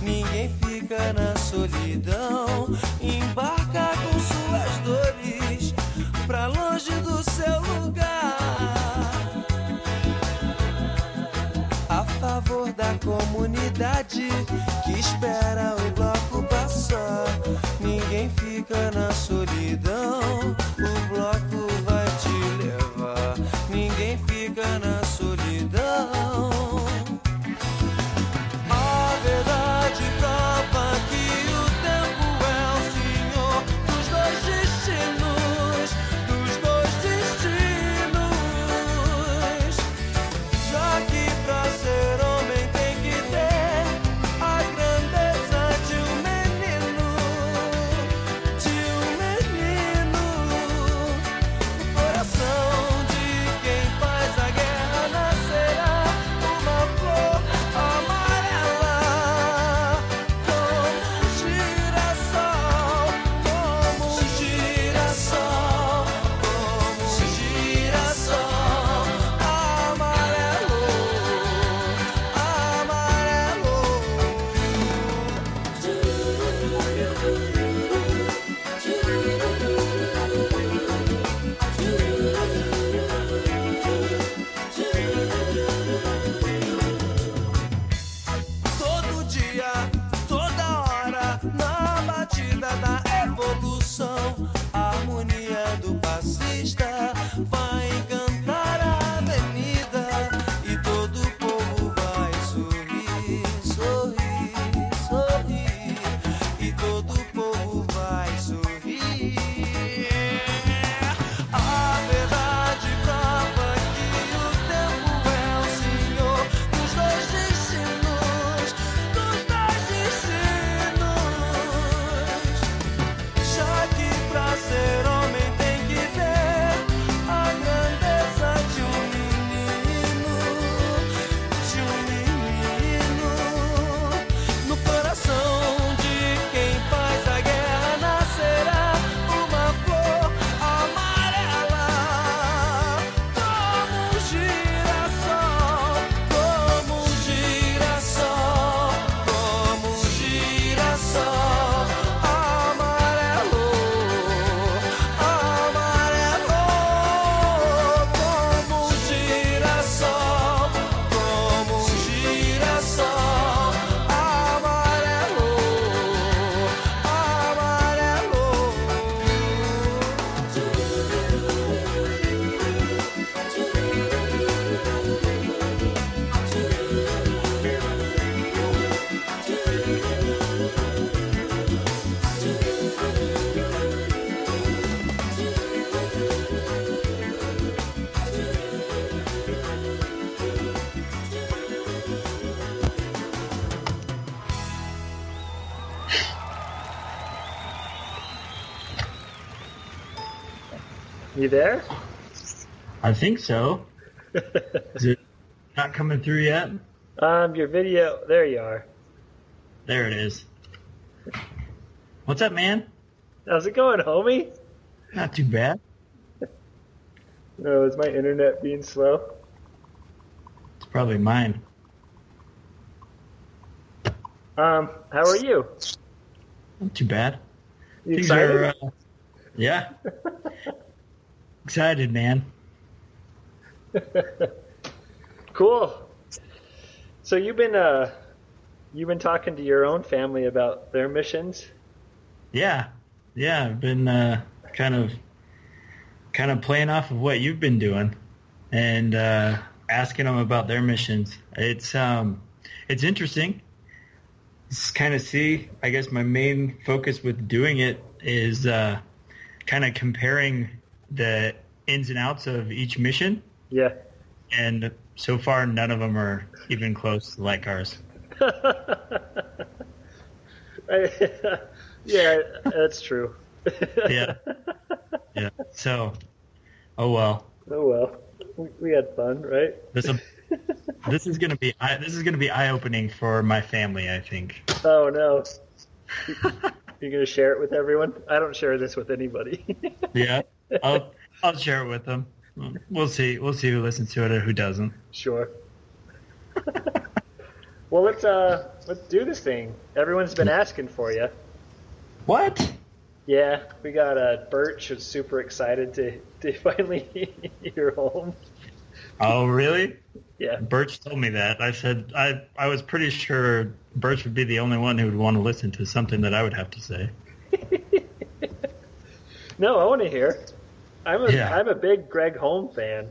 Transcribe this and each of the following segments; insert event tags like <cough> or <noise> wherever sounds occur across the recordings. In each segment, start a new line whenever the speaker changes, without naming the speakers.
Ninguém fica na solidão. Embarca com suas dores pra longe do seu lugar. A favor da comunidade que espera o bloco passar. Ninguém fica na
there?
I think so. <laughs> Is it not coming through yet?
Um, your video. There you are.
There it is. What's up, man?
How's it going, homie?
Not too bad. <laughs>
No, is my internet being slow?
It's probably mine.
Um, how are you?
Not too bad.
You
Things
excited?
are, uh, yeah. <laughs> Excited, man. <laughs>
cool. So you've been uh, you've been talking to your own family about their missions.
Yeah, yeah. I've been uh, kind of, kind of playing off of what you've been doing, and uh, asking them about their missions. It's um, it's interesting. Just kind of see. I guess my main focus with doing it is uh, kind of comparing the ins and outs of each mission,
Yeah.
and so far none of them are even close to like ours. <laughs>
yeah, that's true. <laughs>
Yeah. Yeah. So, oh well.
Oh well, we, we had fun, right?
This this is gonna be this is gonna be eye opening for my family. I think.
Oh no. <laughs> You're gonna share it with everyone? I don't share this with anybody.
Yeah. I'll I'll share it with them. We'll see. We'll see who listens to it or who doesn't.
sure. <laughs> Well, let's uh, let's do this thing. Everyone's been asking for you.
What?
Yeah, we got uh, Birch who's super excited to to <laughs> finally hear Holm.
Oh, really?
Yeah.
Birch told me that. I said I I was pretty sure Birch would be the only one who would want to listen to something that I would have to say. <laughs>
No, I want to hear. I'm a
Yeah.
am a big Greg Holm fan.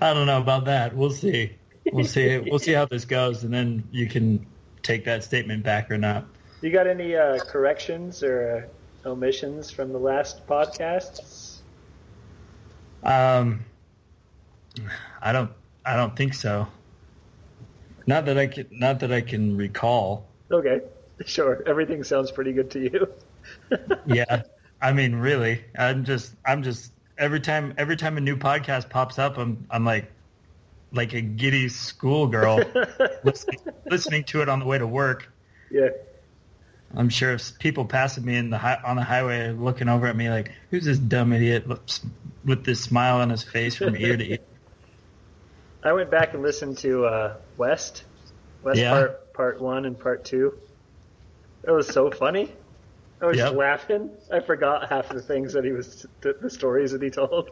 I don't know about that. We'll see. We'll see. We'll see how this goes, and then you can take that statement back or not.
You got any uh, corrections or uh, omissions from the last podcasts?
Um, I don't. I don't think so. Not that I can. Not that I can recall.
Okay, <laughs> sure. Everything sounds pretty good to you. <laughs>
Yeah. I mean, really. I'm just. I'm just. Every time. Every time a new podcast pops up, I'm. I'm like, like a giddy schoolgirl <laughs> listening, listening to it on the way to work.
yeah.
I'm sure if people passing me in the hi- on the highway, looking over at me like, "Who's this dumb idiot with this smile on his face from ear to ear?" <laughs>
I went back and listened to uh, West, West
Yeah.
part part one and part two. It was so funny. I was
Yep.
laughing. I forgot half the things that he was, the, the stories that he told.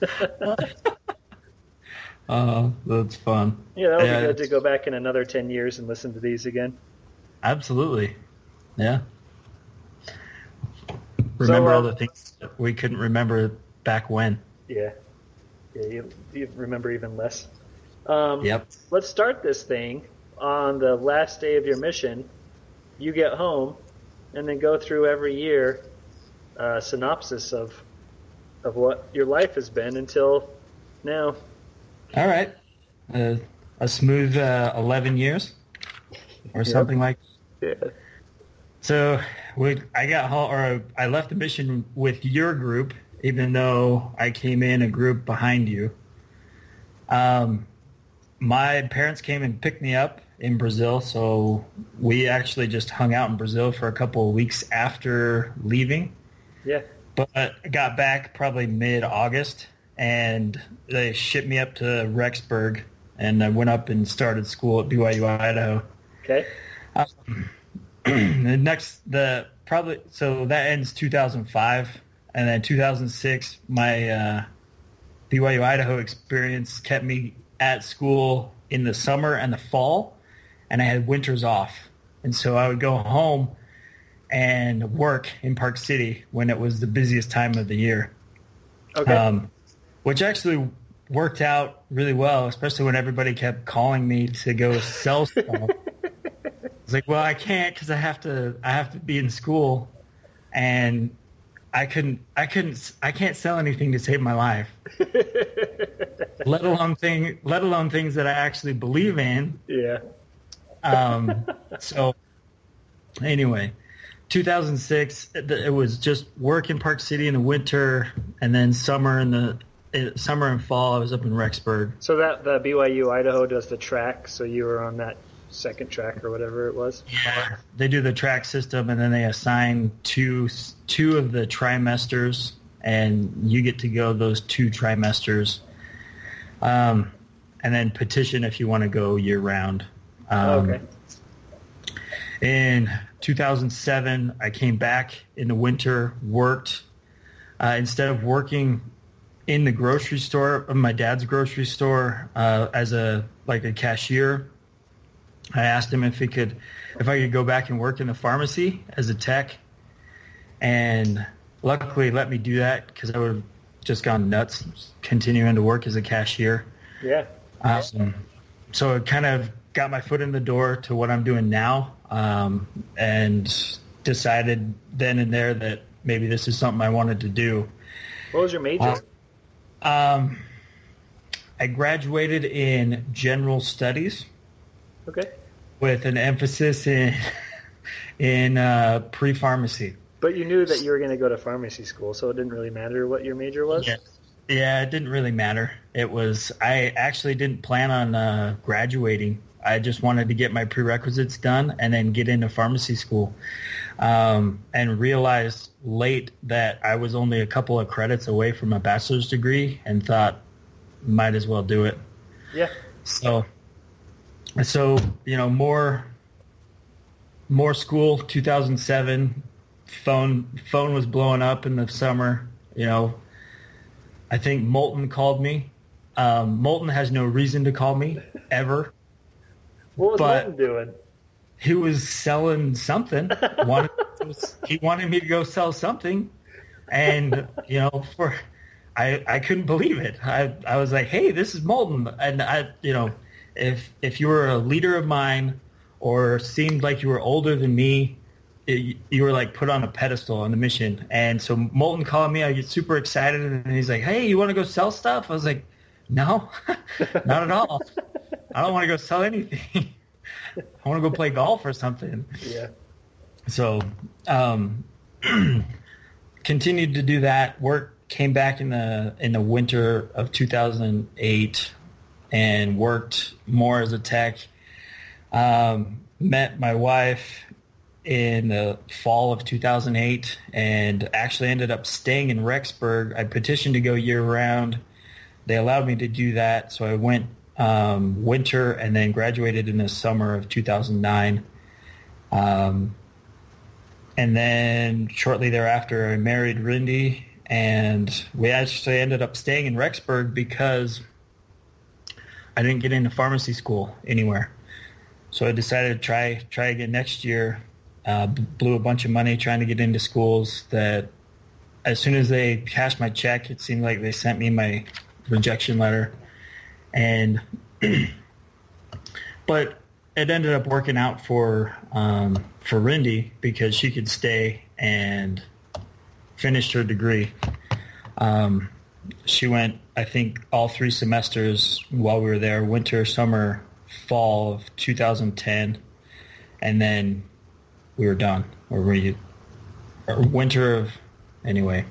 <laughs>
Oh, that's fun.
yeah, that would
Yeah,
be good to go back in another ten years and listen to these again.
Absolutely. Yeah. Remember
uh,
all the things that we couldn't remember back when.
Yeah, yeah, you, you remember even less. Um,
Yep.
Let's start this thing on the last day of your mission. You get home, and then go through every year uh, synopsis of of what your life has been until now.
All right. Uh, a smooth uh, 11 years or
Yep.
something like
Yeah.
So we, I got or I left the mission with your group, even though I came in a group behind you. Um, my parents came and picked me up in Brazil, so we actually just hung out in Brazil for a couple of weeks after leaving.
Yeah.
But got back probably mid-August, and they shipped me up to Rexburg, and I went up and started school at BYU Idaho.
Okay. <clears throat>
the next the probably so that ends 2005 and then 2006 my uh, BYU Idaho experience kept me at school in the summer and the fall and I had winters off and so I would go home and work in Park City when it was the busiest time of the year
Okay.
um, which actually worked out really well, especially when everybody kept calling me to go sell stuff. <laughs> It's like, well, I can't because I have to. I have to be in school, and I couldn't. I couldn't. I can't sell anything to save my life. <laughs> let alone thing. Let alone things that I actually believe in.
yeah.
Um, so anyway, 2006, it was just work in Park City in the winter, and then summer in the eh, summer and fall. I was up in Rexburg.
So that the BYU Idaho does the track, so you were on that second track or whatever it was.
Yeah, they do the track system, and then they assign two two of the trimesters, and you get to go those two trimesters. Um, and then petition if you want to go year round. Um,
okay.
In 2007, I came back in the winter, worked. Uh, instead of working in the grocery store, my dad's grocery store, uh, as a like a cashier, I asked him if he could, if I could go back and work in the pharmacy as a tech, and luckily let me do that because I would have just gone nuts continuing to work as a cashier.
Yeah.
Um, so it kind of got my foot in the door to what I'm doing now, um, and decided then and there that maybe this is something I wanted to do.
What was your major?
Uh, Um, I graduated in general studies
okay.
with an emphasis in <laughs> in uh, pre-pharmacy.
But you knew that you were going to go to pharmacy school, so it didn't really matter what your major was.
Yeah. Yeah, it didn't really matter. It was I actually didn't plan on uh, graduating. I just wanted to get my prerequisites done and then get into pharmacy school. Um, and realized late that I was only a couple of credits away from a bachelor's degree and thought might as well do it.
Yeah.
So so you know more more school 2007 phone phone was blowing up in the summer you know i think Moulton called me um, Moulton has no reason to call me ever
What was
But-
doing?
he was selling something <laughs> wanted, he wanted me to go sell something and you know for I, I couldn't believe it. I, I was like, hey, this is Moulton. And I, you know, if if you were a leader of mine or seemed like you were older than me, it, you were like put on a pedestal on the mission. And so Moulton called me. I get super excited, and he's like, hey, you want to go sell stuff? I was like, no, <laughs> not at all. <laughs> I don't want to go sell anything. <laughs> I want to go play golf or something.
Yeah.
So, um, <clears throat> continued to do that. Work came back in the in the winter of 2008 and worked more as a tech. Um, met my wife in the fall of 2008 and actually ended up staying in Rexburg. I petitioned to go year round. They allowed me to do that, so I went um, winter and then graduated in the summer of 2009. Um, and then shortly thereafter, I married Rindy, and we actually ended up staying in Rexburg because I didn't get into pharmacy school anywhere. So I decided to try try again next year. Uh, blew a bunch of money trying to get into schools that, as soon as they cashed my check, it seemed like they sent me my rejection letter, and <clears throat> but it ended up working out for um, for Rindy because she could stay and finished her degree. Um, she went, I think, all three semesters while we were there: winter, summer, fall of 2010, and then we were done. Or we, or winter of, anyway,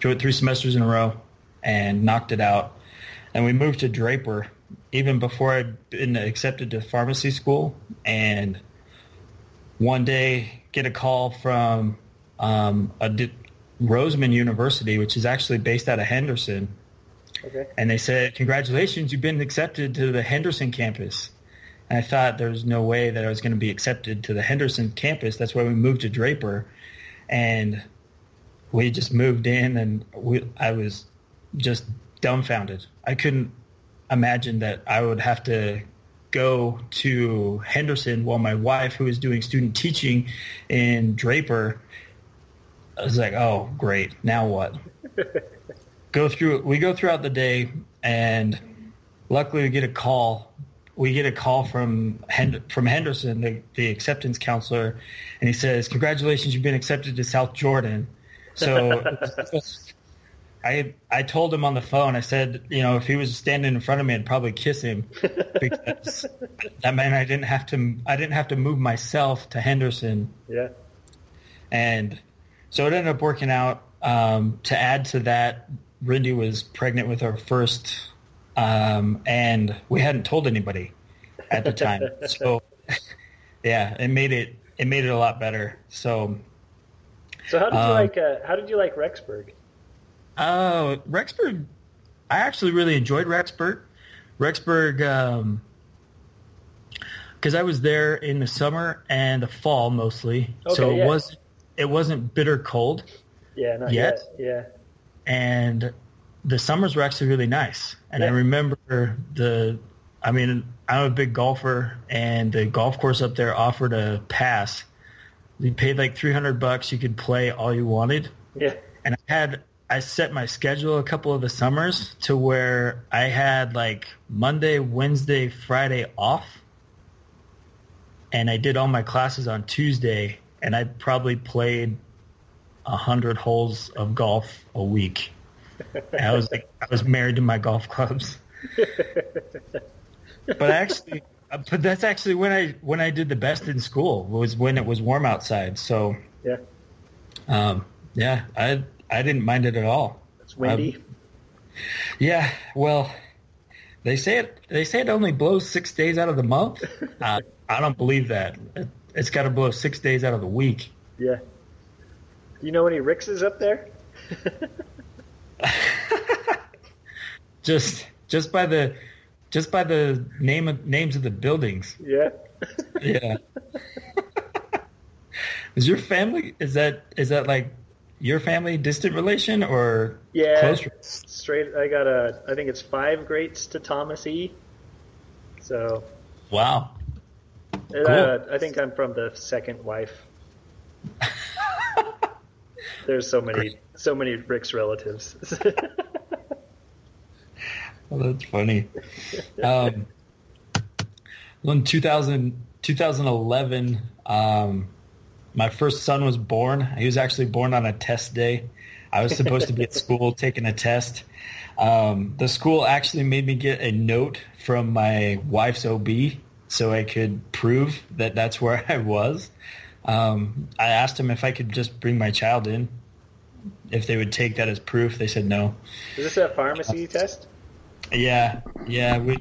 she went three semesters in a row and knocked it out. And we moved to Draper even before I'd been accepted to pharmacy school. And one day, get a call from um, a Roseman University, which is actually based out of Henderson,
Okay.
and they said, "Congratulations, you've been accepted to the Henderson campus." And I thought there was no way that I was going to be accepted to the Henderson campus. That's why we moved to Draper, and we just moved in, and we, I was just dumbfounded. I couldn't imagine that I would have to go to Henderson while my wife, who is doing student teaching in Draper, I was like, "Oh, great! Now what?" <laughs> go through we go throughout the day and luckily we get a call we get a call from Hend- from Henderson the, the acceptance counselor and he says congratulations you've been accepted to South Jordan so <laughs> I I told him on the phone I said you know if he was standing in front of me I'd probably kiss him <laughs> because that meant I didn't have to I didn't have to move myself to Henderson
Yeah.
and so it ended up working out. Um, to add to that, Rindy was pregnant with our first, um, and we hadn't told anybody at the time. <laughs> so, yeah, it made it it made it a lot better. So,
So how did you
Um,
like? Uh, how did you like Rexburg?
Uh, Rexburg, I actually really enjoyed Rexburg. Rexburg, um, because I was there in the summer and the fall mostly, so it
yeah.
was it wasn't bitter cold.
Yeah, not
Yet?
yet.
and the summers were actually really nice. And I remember the, I mean, I'm a big golfer, and the golf course up there offered a pass. You paid like 300 bucks. You could play all you wanted.
Yeah.
And I had, I set my schedule a couple of the summers to where I had like Monday, Wednesday, Friday off. And I did all my classes on Tuesday, and I probably played a hundred holes of golf a week. And I was like, I was married to my golf clubs. <laughs> but actually, uh, but that's actually when I when I did the best in school was when it was warm outside. So,
Yeah.
um, yeah, I I didn't mind it at all.
It's windy.
Um, Yeah, well, they say it they say it only blows six days out of the month. <laughs> Uh, I don't believe that. It, it's got to blow six days out of the week.
yeah. Do you know any Rickses up there? <laughs>
just just by the just by the name of names of the buildings.
Yeah.
Yeah. <laughs> is your family is that is that like your family distant relation or
Yeah.
close?
Straight. I got a. I think it's five greats to Thomas E. So
Wow.
and, uh, I think I'm from the second wife. There's so many,
Great.
so many Ricks relatives. <laughs>
Well, that's funny. Um, well, in 2000, 2011, um, my first son was born. He was actually born on a test day. I was supposed to be at school <laughs> taking a test. Um, the school actually made me get a note from my wife's OB so I could prove that that's where I was. Um, I asked him if I could just bring my child in, if they would take that as proof. They said no.
Is this a pharmacy test?
Yeah, yeah. We,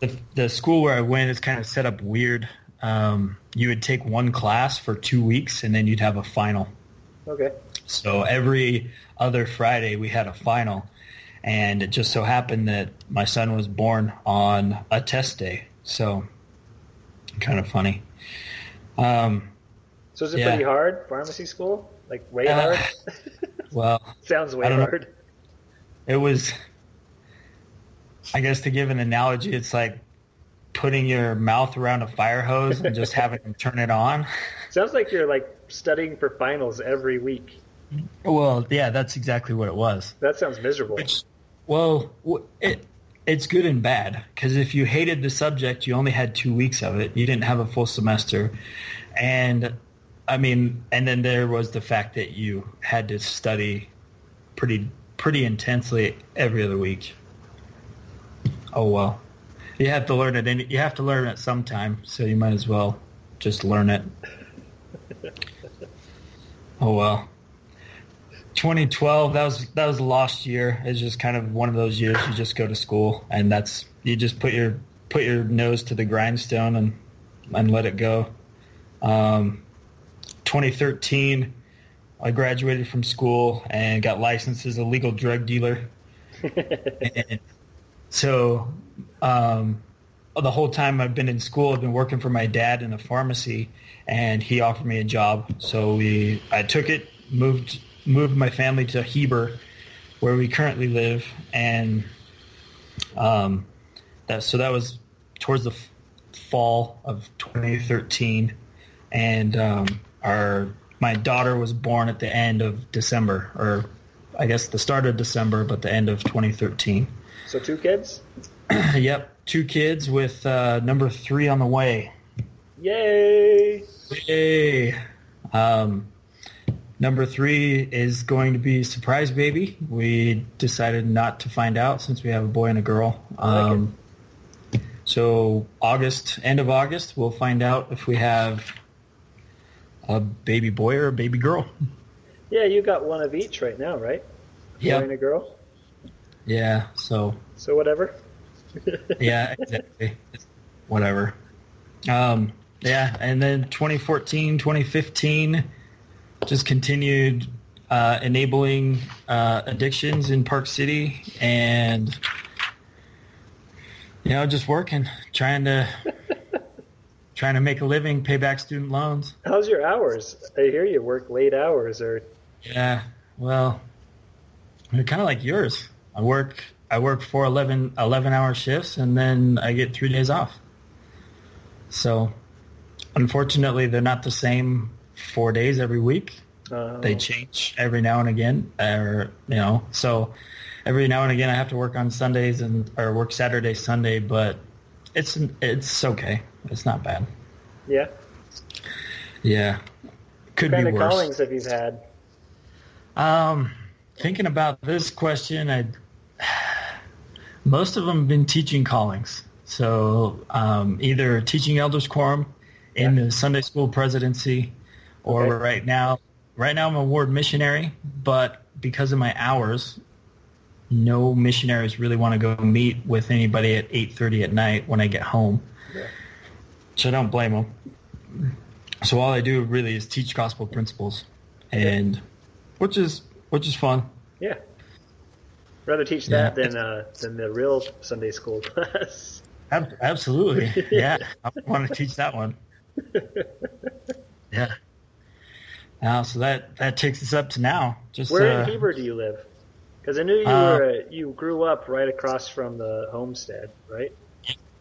the the school where I went is kind of set up weird. Um, you would take one class for two weeks, and then you'd have a final.
Okay.
So every other Friday we had a final, and it just so happened that my son was born on a test day. So kind of funny. Um,
So is it
Yeah.
pretty hard? Pharmacy school? Like way
Uh,
hard? <laughs>
well, <laughs>
Sounds way
don't know.
hard.
it was. I guess to give an analogy, it's like putting your mouth around a fire hose and just having them turn it on. <laughs>
Sounds like you're like studying for finals every week.
Well, yeah, that's exactly what it was.
That sounds miserable.
Which, well, it it's good and bad because if you hated the subject, you only had two weeks of it. You didn't have a full semester, and I mean, and then there was the fact that you had to study pretty pretty intensely every other week. Oh well, you have to learn it. Any, you have to learn it sometime, so you might as well just learn it. Oh well. 2012 that was that was a lost year it's just kind of one of those years you just go to school and that's you just put your put your nose to the grindstone and and let it go um, 2013 i graduated from school and got licensed as a legal drug dealer <laughs> and so um, the whole time I've been in school, I've been working for my dad in a pharmacy, and he offered me a job. So we, I took it, moved moved my family to Heber, where we currently live, and um, that so that was towards the fall of 2013, and um, our my daughter was born at the end of December, or I guess the start of December, but the end of 2013.
so two kids? <clears throat>
yep, two kids with uh, number three on the way.
Yay!
Yay! Um, number three is going to be surprise baby. We decided not to find out since we have a boy and a girl.
I like
Um, so August, end of August, we'll find out if we have a baby boy or a baby girl.
Yeah, you got one of each right now, right? Boy and a girl.
Yeah. So
So whatever. <laughs>
yeah, exactly. Whatever. Um, yeah, and then 2014, 2015, just continued uh, enabling uh, addictions in Park City, and you know, just working, trying to trying to make a living, pay back student loans.
How's your hours? I hear you work late hours, or
Yeah, well, they're kind of like yours. I work I work four 11, 11 hour shifts and then I get three days off. So, unfortunately, they're not the same four days every week.
uh,
They change every now and again, or you know, so every now and again I have to work on Sundays and or work Saturday, Sunday, but it's it's okay. It's not bad.
yeah.
Yeah, could
What kind
be
of
worse.
callings have you had?
Um, thinking about this question, I most of them have been teaching callings. So um, either teaching elders quorum in
Yeah.
the Sunday school presidency, or
Okay.
right now, right now I'm a ward missionary. But because of my hours, no missionaries really want to go meet with anybody at 8:30 at night when I get home.
Yeah.
So I don't blame them. So all I do really is teach gospel principles, and which is which is fun.
Yeah. Rather teach that than uh, than the real Sunday school <laughs> class.
Ab- absolutely. <laughs> Yeah, I want to teach that one. Yeah. Now, so that that takes us up to now. Just
Where
uh,
in Heber do you live? Because I knew you
Uh,
were you grew up right across from the homestead, right?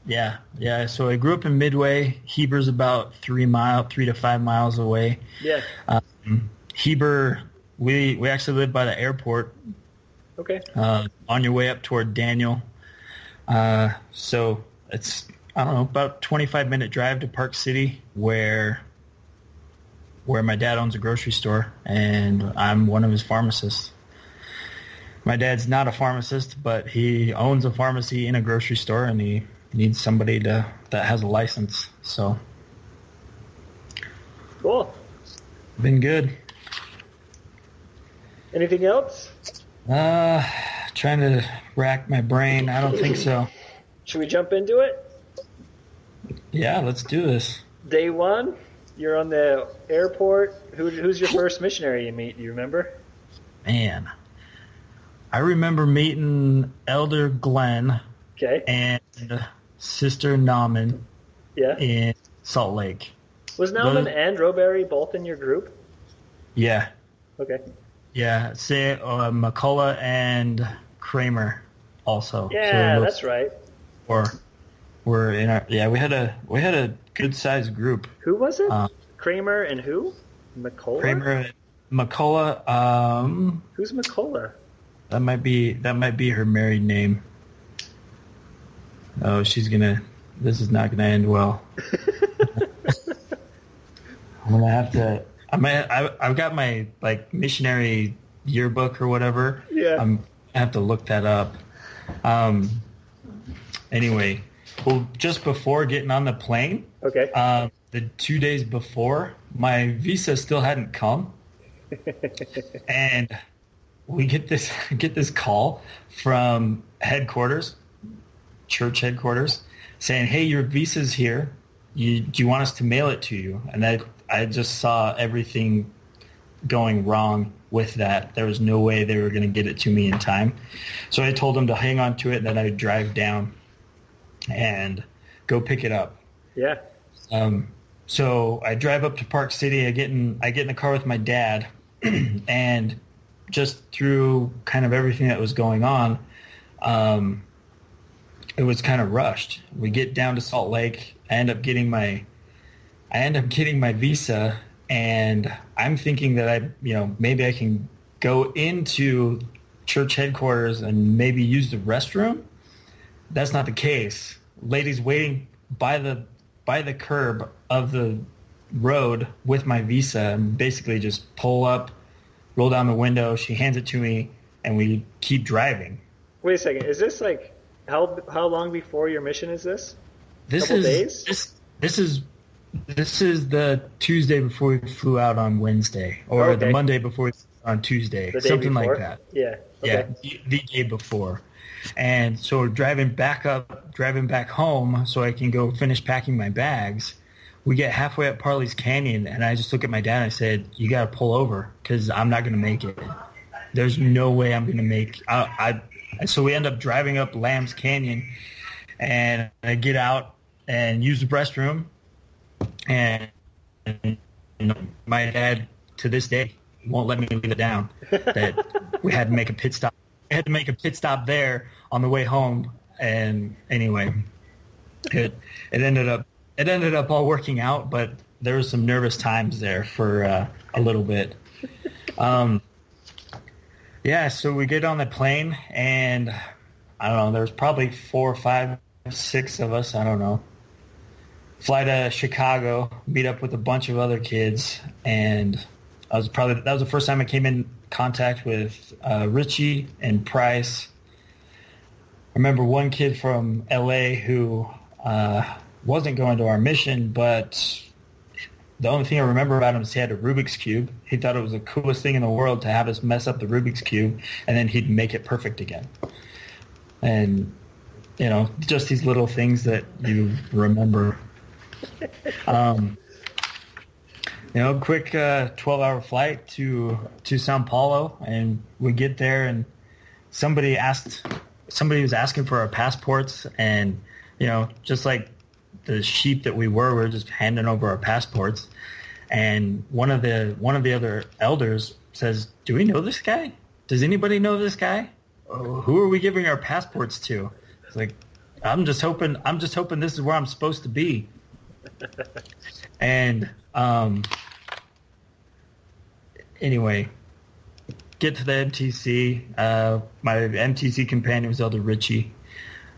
Yeah, yeah. So I grew up in Midway. Heber's about three mile, three to five miles away.
Yeah.
Um, Heber, we we actually live by the airport.
Okay.
Uh, on your way up toward Daniel. Uh, so it's I don't know about twenty five minute drive to Park City, where where my dad owns a grocery store, and I'm one of his pharmacists. My dad's not a pharmacist, but he owns a pharmacy in a grocery store, and he needs somebody to that has a license. So
Cool.
been good.
Anything else?
Uh, trying to rack my brain. I don't think so.
Should we jump into it?
Yeah, let's do this.
Day one, you're on the airport. Who, who's your first missionary you meet? Do you remember?
Man, I remember meeting Elder Glenn
Okay.
and Sister Nauman
Yeah.
in Salt Lake.
Was Nauman and Roberry both in your group?
Yeah,
Okay.
Yeah. Say uh, McCullough and Kramer also.
Yeah,
so
that's right.
Or we're in our yeah. We had a we had a good sized group.
Who was it?
Uh,
Kramer and who? McCullough?
Kramer, McCullough. Um,
Who's McCullough?
that might be that might be her married name. Oh, she's gonna. This is not gonna end well. <laughs> I'm gonna have to. I might. I, I've got my like missionary yearbook or whatever.
Yeah.
I'm I have to look that up. Um. Anyway, well, just before getting on the plane,
Okay.
um, the two days before, my visa still hadn't come, <laughs> and we get this <laughs> get this call from headquarters, church headquarters, saying, "Hey, your visa's here. You, do you want us to mail it to you?" And I I just saw everything going wrong with that. There was no way they were going to get it to me in time, so I told them to hang on to it, and then I'd drive down and go pick it up.
yeah.
Um, so I drive up to Park City. I get in. I get in the car with my dad, <clears throat> and just through kind of everything that was going on, um, it was kind of rushed. We get down to Salt Lake. I end up getting my, I end up getting my visa, and I'm thinking that I, you know, maybe I can go into church headquarters and maybe use the restroom. That's not the case. Ladies waiting by the by the curb of the road with my visa and basically just pull up, roll down the window. She hands it to me, and we keep driving.
Wait a second. Is this like how how long before your mission is this?
This
Couple
is
days?
this this is this is the Tuesday before we flew out on Wednesday, or
Oh, okay.
the Monday before on Tuesday, something
before?
like that.
Yeah.
Yeah, the, the day before. And so driving back up, driving back home so I can go finish packing my bags. We get halfway up Parley's Canyon, and I just look at my dad and I said, you got to pull over because I'm not going to make it. There's no way I'm going to make I, I So we end up driving up Lamb's Canyon, and I get out and use the restroom, and my dad to this day won't let me leave it down that we had to make a pit stop. We had to make a pit stop there on the way home, and anyway, it it ended up it ended up all working out, but there was some nervous times there for uh, a little bit. Um, yeah, so we get on the plane, and I don't know. There was probably four, five, six of us. I don't know fly to Chicago, meet up with a bunch of other kids, and I was probably that was the first time I came in contact with uh, Richie and Price. I remember one kid from LA who uh, wasn't going to our mission, but the only thing I remember about him is he had a Rubik's cube. He thought it was the coolest thing in the world to have us mess up the Rubik's cube, and then he'd make it perfect again. And you know, just these little things that you remember um, you know, quick uh, 12-hour flight to to Sao Paulo, and we get there, and somebody asked somebody was asking for our passports, and you know, just like the sheep that we were, we were just handing over our passports. And one of the one of the other elders says, "Do we know this guy? Does anybody know this guy? Who are we giving our passports to?" It's like, I'm just hoping. I'm just hoping this is where I'm supposed to be. <laughs> and um, anyway, get to the MTC. Uh, my MTC companion was Elder Richie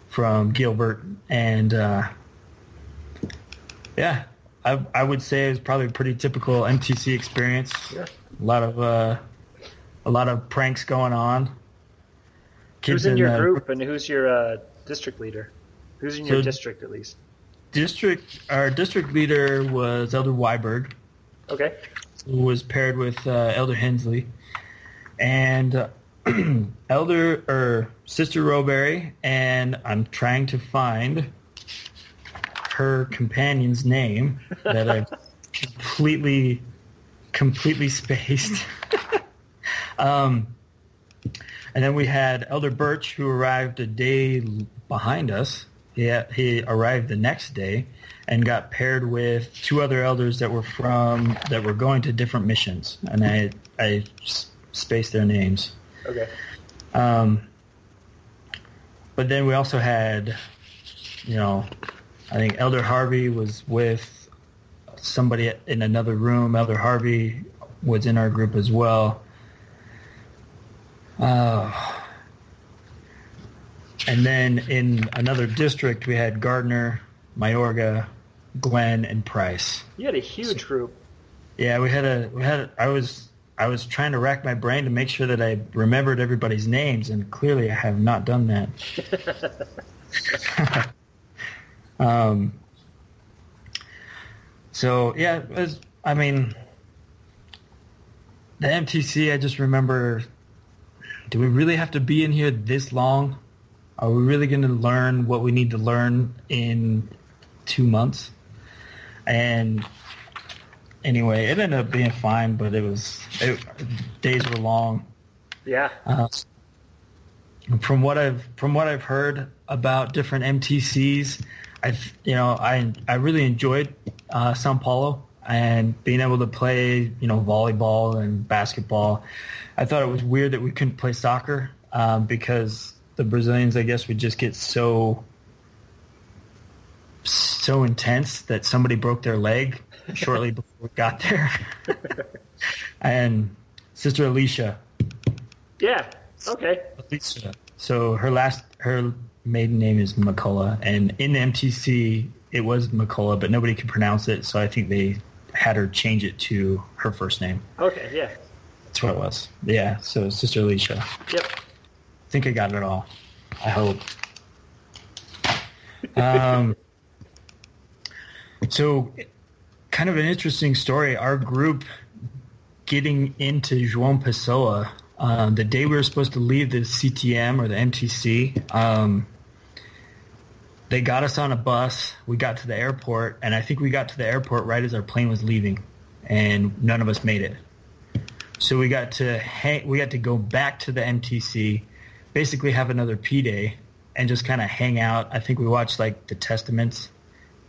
from Gilbert, and uh, yeah, I, I would say it was probably a pretty typical MTC experience.
Yeah.
A lot of uh, a lot of pranks going on.
Who's in your
the
group and who's your uh, district leader? Who's in your
So-
district at least?
District our district leader was Elder Weiberg.
Okay.
who was paired with uh, Elder Hensley, and uh, <clears throat> Elder or Sister Roberry, and I'm trying to find her companion's name that I <laughs> completely, completely spaced. <laughs> um, and then we had Elder Birch, who arrived a day behind us. He, he arrived the next day and got paired with two other elders that were from that were going to different missions, and I I spaced their names.
Okay.
Um, but then we also had, you know, I think Elder Harvey was with somebody in another room. Elder Harvey was in our group as well. Uh, and then in another district, we had Gardner, Mayorga, Glenn, and Price.
You had a huge group.
Yeah, we had a we had. A, I was I was trying to rack my brain to make sure that I remembered everybody's names, and clearly I have not done that. <laughs> <laughs> um. So yeah, it was, I mean, the MTC. I just remember. Do we really have to be in here this long? Are we really going to learn what we need to learn in two months? And anyway, it ended up being fine, but it was it, days were long.
Yeah.
Uh, from what I've from what I've heard about different MTCs, I you know I I really enjoyed uh, Sao Paulo and being able to play you know volleyball and basketball. I thought it was weird that we couldn't play soccer um, because the Brazilians, I guess, would just get so so intense that somebody broke their leg shortly <laughs> before we got there. <laughs> and Sister Alicia,
Yeah. Okay.
Alicia. So her last her maiden name is McCullough, and in the MTC it was McCullough, but nobody could pronounce it, so I think they had her change it to her first name.
Okay. Yeah.
That's what it was. Yeah. So Sister Alicia.
Yep.
I think I got it all. I hope. Um, so, kind of an interesting story. Our group getting into João Pessoa, um, the day we were supposed to leave the CTM or the MTC, um, they got us on a bus. We got to the airport, and I think we got to the airport right as our plane was leaving, and none of us made it. So we got to hang, we got to go back to the MTC, basically have another P day, and just kind of hang out. I think we watched like the Testaments,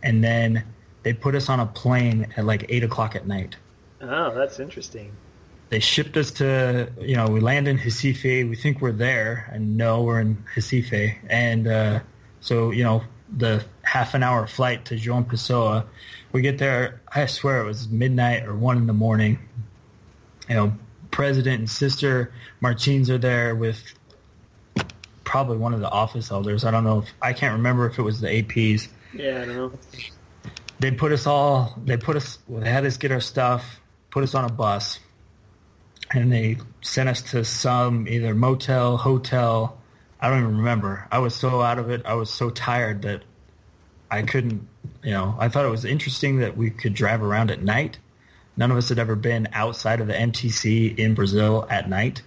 and then they put us on a plane at like eight o'clock at night.
Oh, that's interesting.
They shipped us to you know we land in Recife. We think we're there, and no, we're in Recife. And uh, so you know the half an hour flight to João Pessoa, we get there. I swear it was midnight or one in the morning you know, president and sister Martins are there with probably one of the office elders. I don't know if I can't remember if it was the APs.
Yeah. I don't know.
They put us all. They put us. They had us get our stuff. Put us on a bus, and they sent us to some either motel, hotel. I don't even remember. I was so out of it. I was so tired that I couldn't. You know, I thought it was interesting that we could drive around at night. None of us had ever been outside of the MTC in Brazil at night.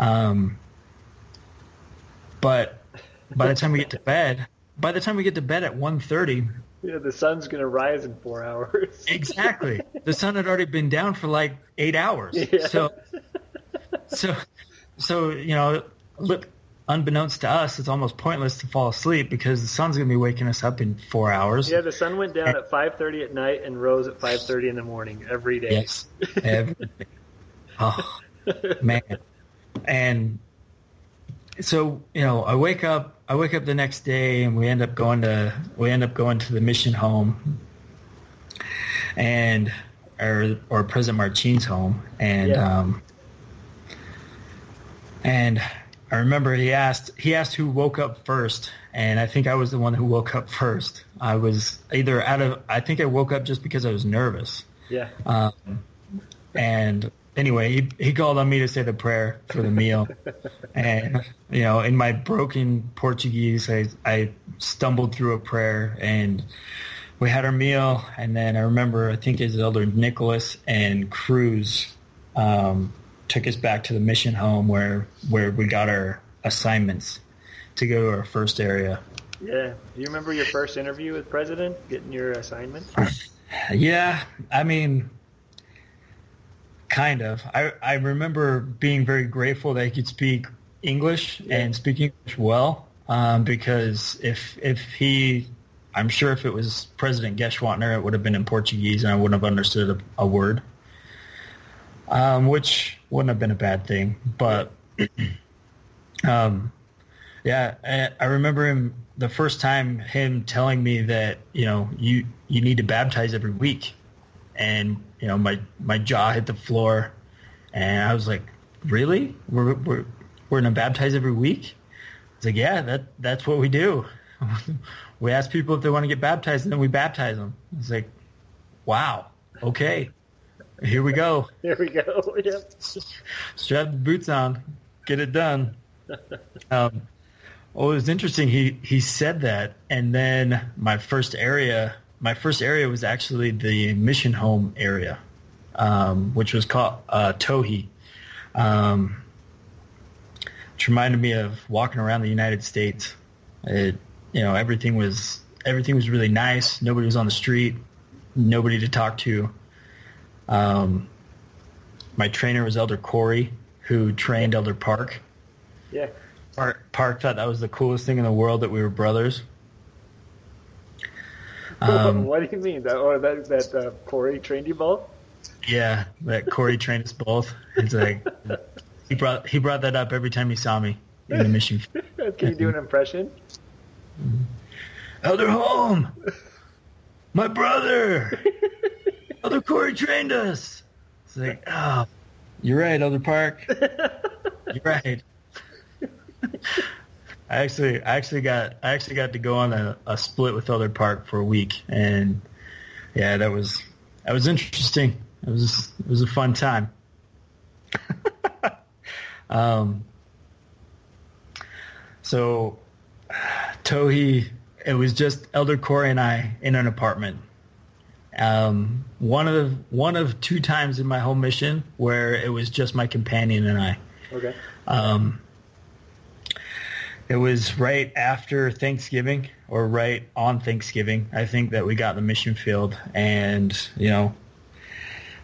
Um, but by the time we get to bed, by the time we get to bed at 1.30,
Yeah, the sun's gonna rise in four hours. <laughs>
exactly, the sun had already been down for like eight hours.
Yeah.
So, so, so you know, look, unbeknownst to us, it's almost pointless to fall asleep because the sun's going to be waking us up in four hours.
Yeah, the sun went down at 5:30 at night and rose at 5:30 in the morning every day.
Yes. Every day. <laughs> oh, man. And so, you know, I wake up, I wake up the next day and we end up going to, we end up going to the mission home and, or, or President Martin's home. And,
Yeah.
um, and I remember he asked, he asked who woke up first. And I think I was the one who woke up first. I was either out of, I think I woke up just because I was nervous.
Yeah.
Um, and anyway, he, he called on me to say the prayer for the meal. <laughs> and, you know, in my broken Portuguese, I, I stumbled through a prayer and we had our meal. And then I remember, I think his elder Nicholas and Cruz um, took us back to the mission home where, where we got our assignments to go to our first area.
Yeah. Do you remember your first interview with President? Getting your assignment? <laughs>
Yeah, I mean, kind of. I I remember being very grateful that he could speak English and speak English well, um, because if if he, I'm sure if it was President Geschwantner, it would have been in Portuguese and I wouldn't have understood a, a word, um, which wouldn't have been a bad thing. But <clears throat> um, yeah, I, I remember him the first time him telling me that you know you you need to baptize every week, and you know my my jaw hit the floor, and I was like, really? We're we're we're gonna baptize every week? It's like yeah, that that's what we do. <laughs> we ask people if they want to get baptized, and then we baptize them. It's like, wow, okay, here we go. <laughs>
There we go. <laughs> Yep.
strap the boots on, get it done. Um, well, it was interesting. He he said that, and then my first area, my first area was actually the mission home area, um, which was called uh, Torre, um, which reminded me of walking around the United States. It, you know, everything was everything was really nice. Nobody was on the street. Nobody to talk to. Um, my trainer was Elder Corey, who trained Elder Park.
Yeah.
Park, Park thought that was the coolest thing in the world that we were brothers. Um, <laughs>
what do you mean? That or that that uh, Corey trained you both?
yeah, that Corey <laughs> trained us both. It's like he brought he brought that up every time he saw me in the mission. <laughs>
Can you do an impression?
Elder Holm, my brother. Elder Corey trained us. It's like, oh, you're right, Elder Park. You're right. I actually, I actually got, I actually got to go on a, a split with Elder Park for a week, and yeah, that was, that was interesting. It was, it was a fun time. <laughs> um, so Torre, it was just Elder Corey and I in an apartment. Um, one of one of two times in my whole mission where it was just my companion and I.
Okay.
Um, it was right after Thanksgiving or right on Thanksgiving, I think that we got in the mission field. And, you know,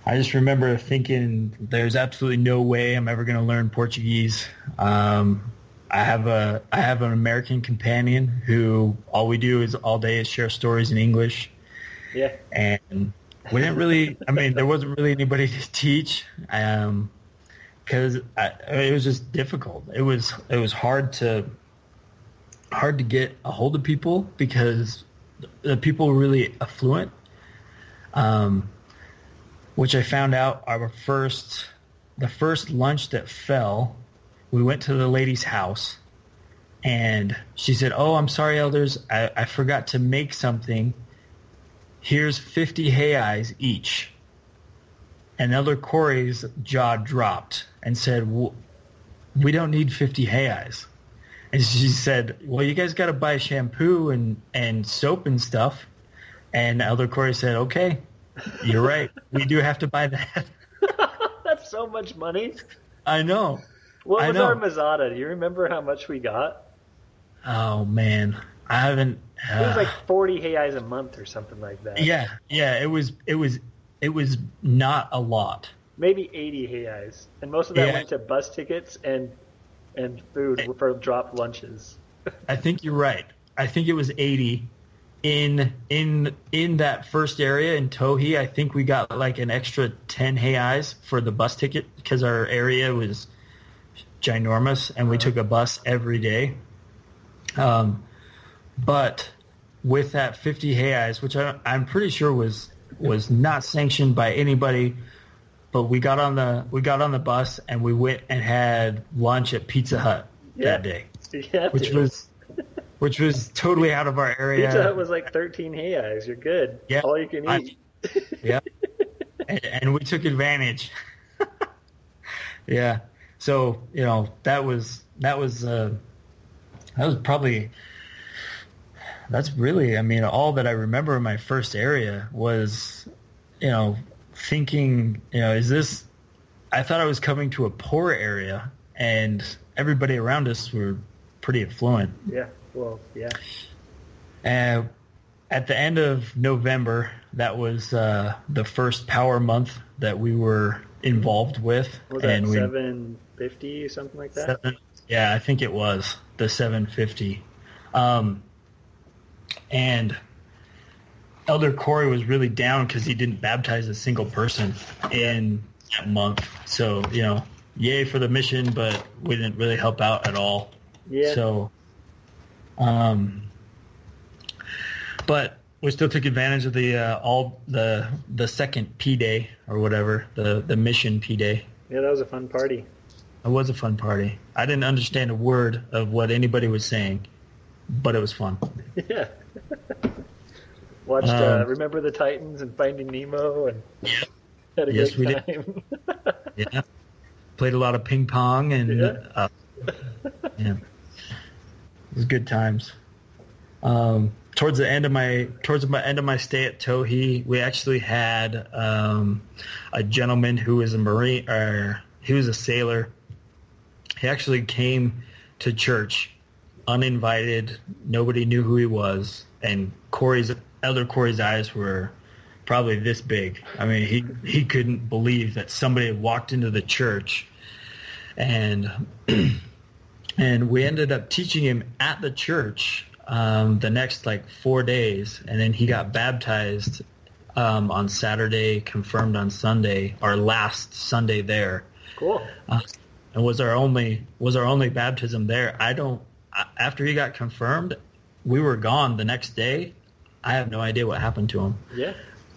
I just remember thinking there's absolutely no way I'm ever going to learn Portuguese. Um, I have a I have an American companion who all we do is all day is share stories in English
Yeah.
and we didn't really i mean there wasn't really anybody to teach um because it was just difficult it was it was hard to hard to get a hold of people because the people were really affluent um which i found out our first the first lunch that fell we went to the lady's house and she said oh i'm sorry elders i, I forgot to make something here's 50 reais each. And Elder Corey's jaw dropped and said, "W- we don't need 50 reais. And she said, well, you guys got to buy shampoo and, and soap and stuff. And Elder Corey said, okay, you're right. We do have to buy that. <laughs>
That's so much money.
I know.
What
I
was
know.
our mesada? Do you remember how much we got?
Oh, man. I haven't.
It was
uh,
like 40 reais a month or something like that.
yeah, yeah. It was, it was, it was not a lot.
Maybe 80 reais. And most of that
Yeah.
went to bus tickets and and food for drop lunches.
I think you're right. I think it was 80 in in in that first area in Torre. I think we got like an extra 10 reais for the bus ticket because our area was ginormous and we took a bus every day. Um, but with that 50 reais, which I, I'm pretty sure was was not sanctioned by anybody, but we got on the we got on the bus and we went and had lunch at Pizza Hut
Yeah.
that day,
Yeah,
which
dude.
was which was totally out of our area.
Pizza Hut was like 13 reais. You're good.
Yeah.
All you can
I-
eat. <laughs>
yeah, and, and we took advantage. <laughs> yeah, so you know that was that was uh, that was probably that's really I mean all that I remember in my first area was you know thinking you know is this I thought I was coming to a poor area and everybody around us were pretty affluent
yeah. Well, yeah.
uh, at the end of November, that was uh, the first power month that we were involved with,
Was that
and we
750 something like that?
seven, yeah, I think it was the 750, um, and Elder Corey was really down because he didn't baptize a single person in that month. So you know, yay for the mission, but we didn't really help out at all.
Yeah.
So, um, but we still took advantage of the uh, all the the second P day or whatever the the mission P day.
yeah, that was a fun party.
It was a fun party. I didn't understand a word of what anybody was saying, but it was fun. <laughs>
Yeah. Watched uh,
Um,
Remember the Titans and Finding Nemo and
Yeah.
had a
Yes,
good
we did.
time. <laughs>
Yeah, played a lot of ping pong and
Yeah.
uh, yeah, it was good times. Um, towards the end of my towards the end of my stay at Torre, we actually had um, a gentleman who was a marine or he was a sailor. He actually came to church uninvited. Nobody knew who he was, and Corey's elder Corey's eyes were probably this big. I mean, he he couldn't believe that somebody had walked into the church, and <clears throat> and we ended up teaching him at the church um, the next like four days, and then he got baptized um, on Saturday, confirmed on Sunday, our last Sunday there
cool.
uh, and was our only was our only baptism there. I don't. After he got confirmed, we were gone the next day. I have no idea what happened to him.
Yeah.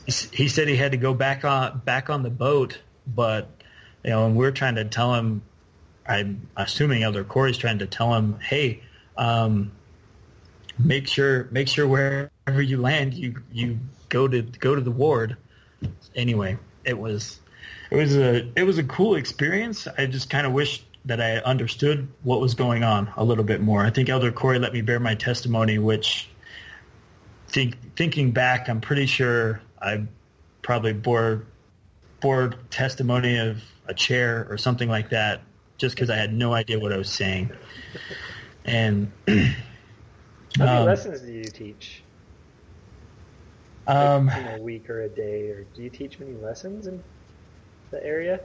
He, said he had to go back on back on the boat, but you know, and we're trying to tell him. I'm assuming Elder Corey's trying to tell him, hey, um, make sure make sure wherever you land, you you go to go to the ward. Anyway, it was it was a it was a cool experience. I just kind of wish that I understood what was going on a little bit more. I think Elder Corey let me bear my testimony, which think, thinking back, I'm pretty sure I probably bore bore testimony of a chair or something like that, just because I had no idea what I was saying. And <clears throat>
How many
Um,
lessons do you teach?
um,
in a week or a day, or do you teach many lessons in the area?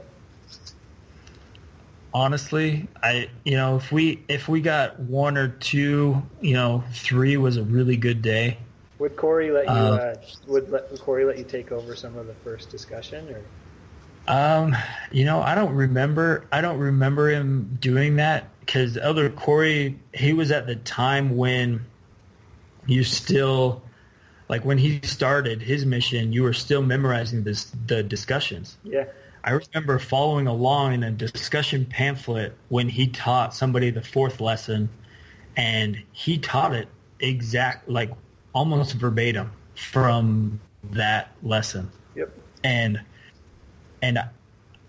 honestly, I you know if we if we got one or two, you know, three was a really good day.
Would Corey let you?
Uh,
Uh, would let, would Corey let you take over some of the first discussion, or
Um, you know, I don't remember. I don't remember him doing that because Elder Corey, he was at the time when you still, like when he started his mission, you were still memorizing this the discussions.
yeah,
I remember following along in a discussion pamphlet when he taught somebody the fourth lesson, and he taught it exact, like almost verbatim from that lesson
yep,
and and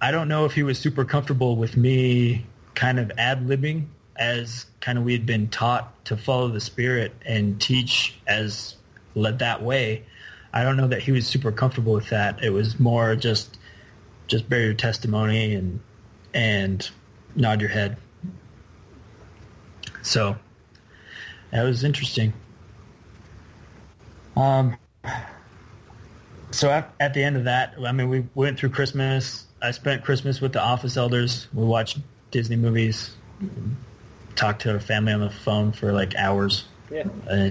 I don't know if he was super comfortable with me kind of ad libbing as kind of we had been taught to follow the spirit and teach as led that way. I don't know that he was super comfortable with that. It was more just just bear your testimony and and nod your head. So that was interesting. Um, so at, at the end of that, I mean, we went through Christmas. I spent Christmas with the office elders. We watched Disney movies, talked to our family on the phone for like hours.
Yeah.
Uh,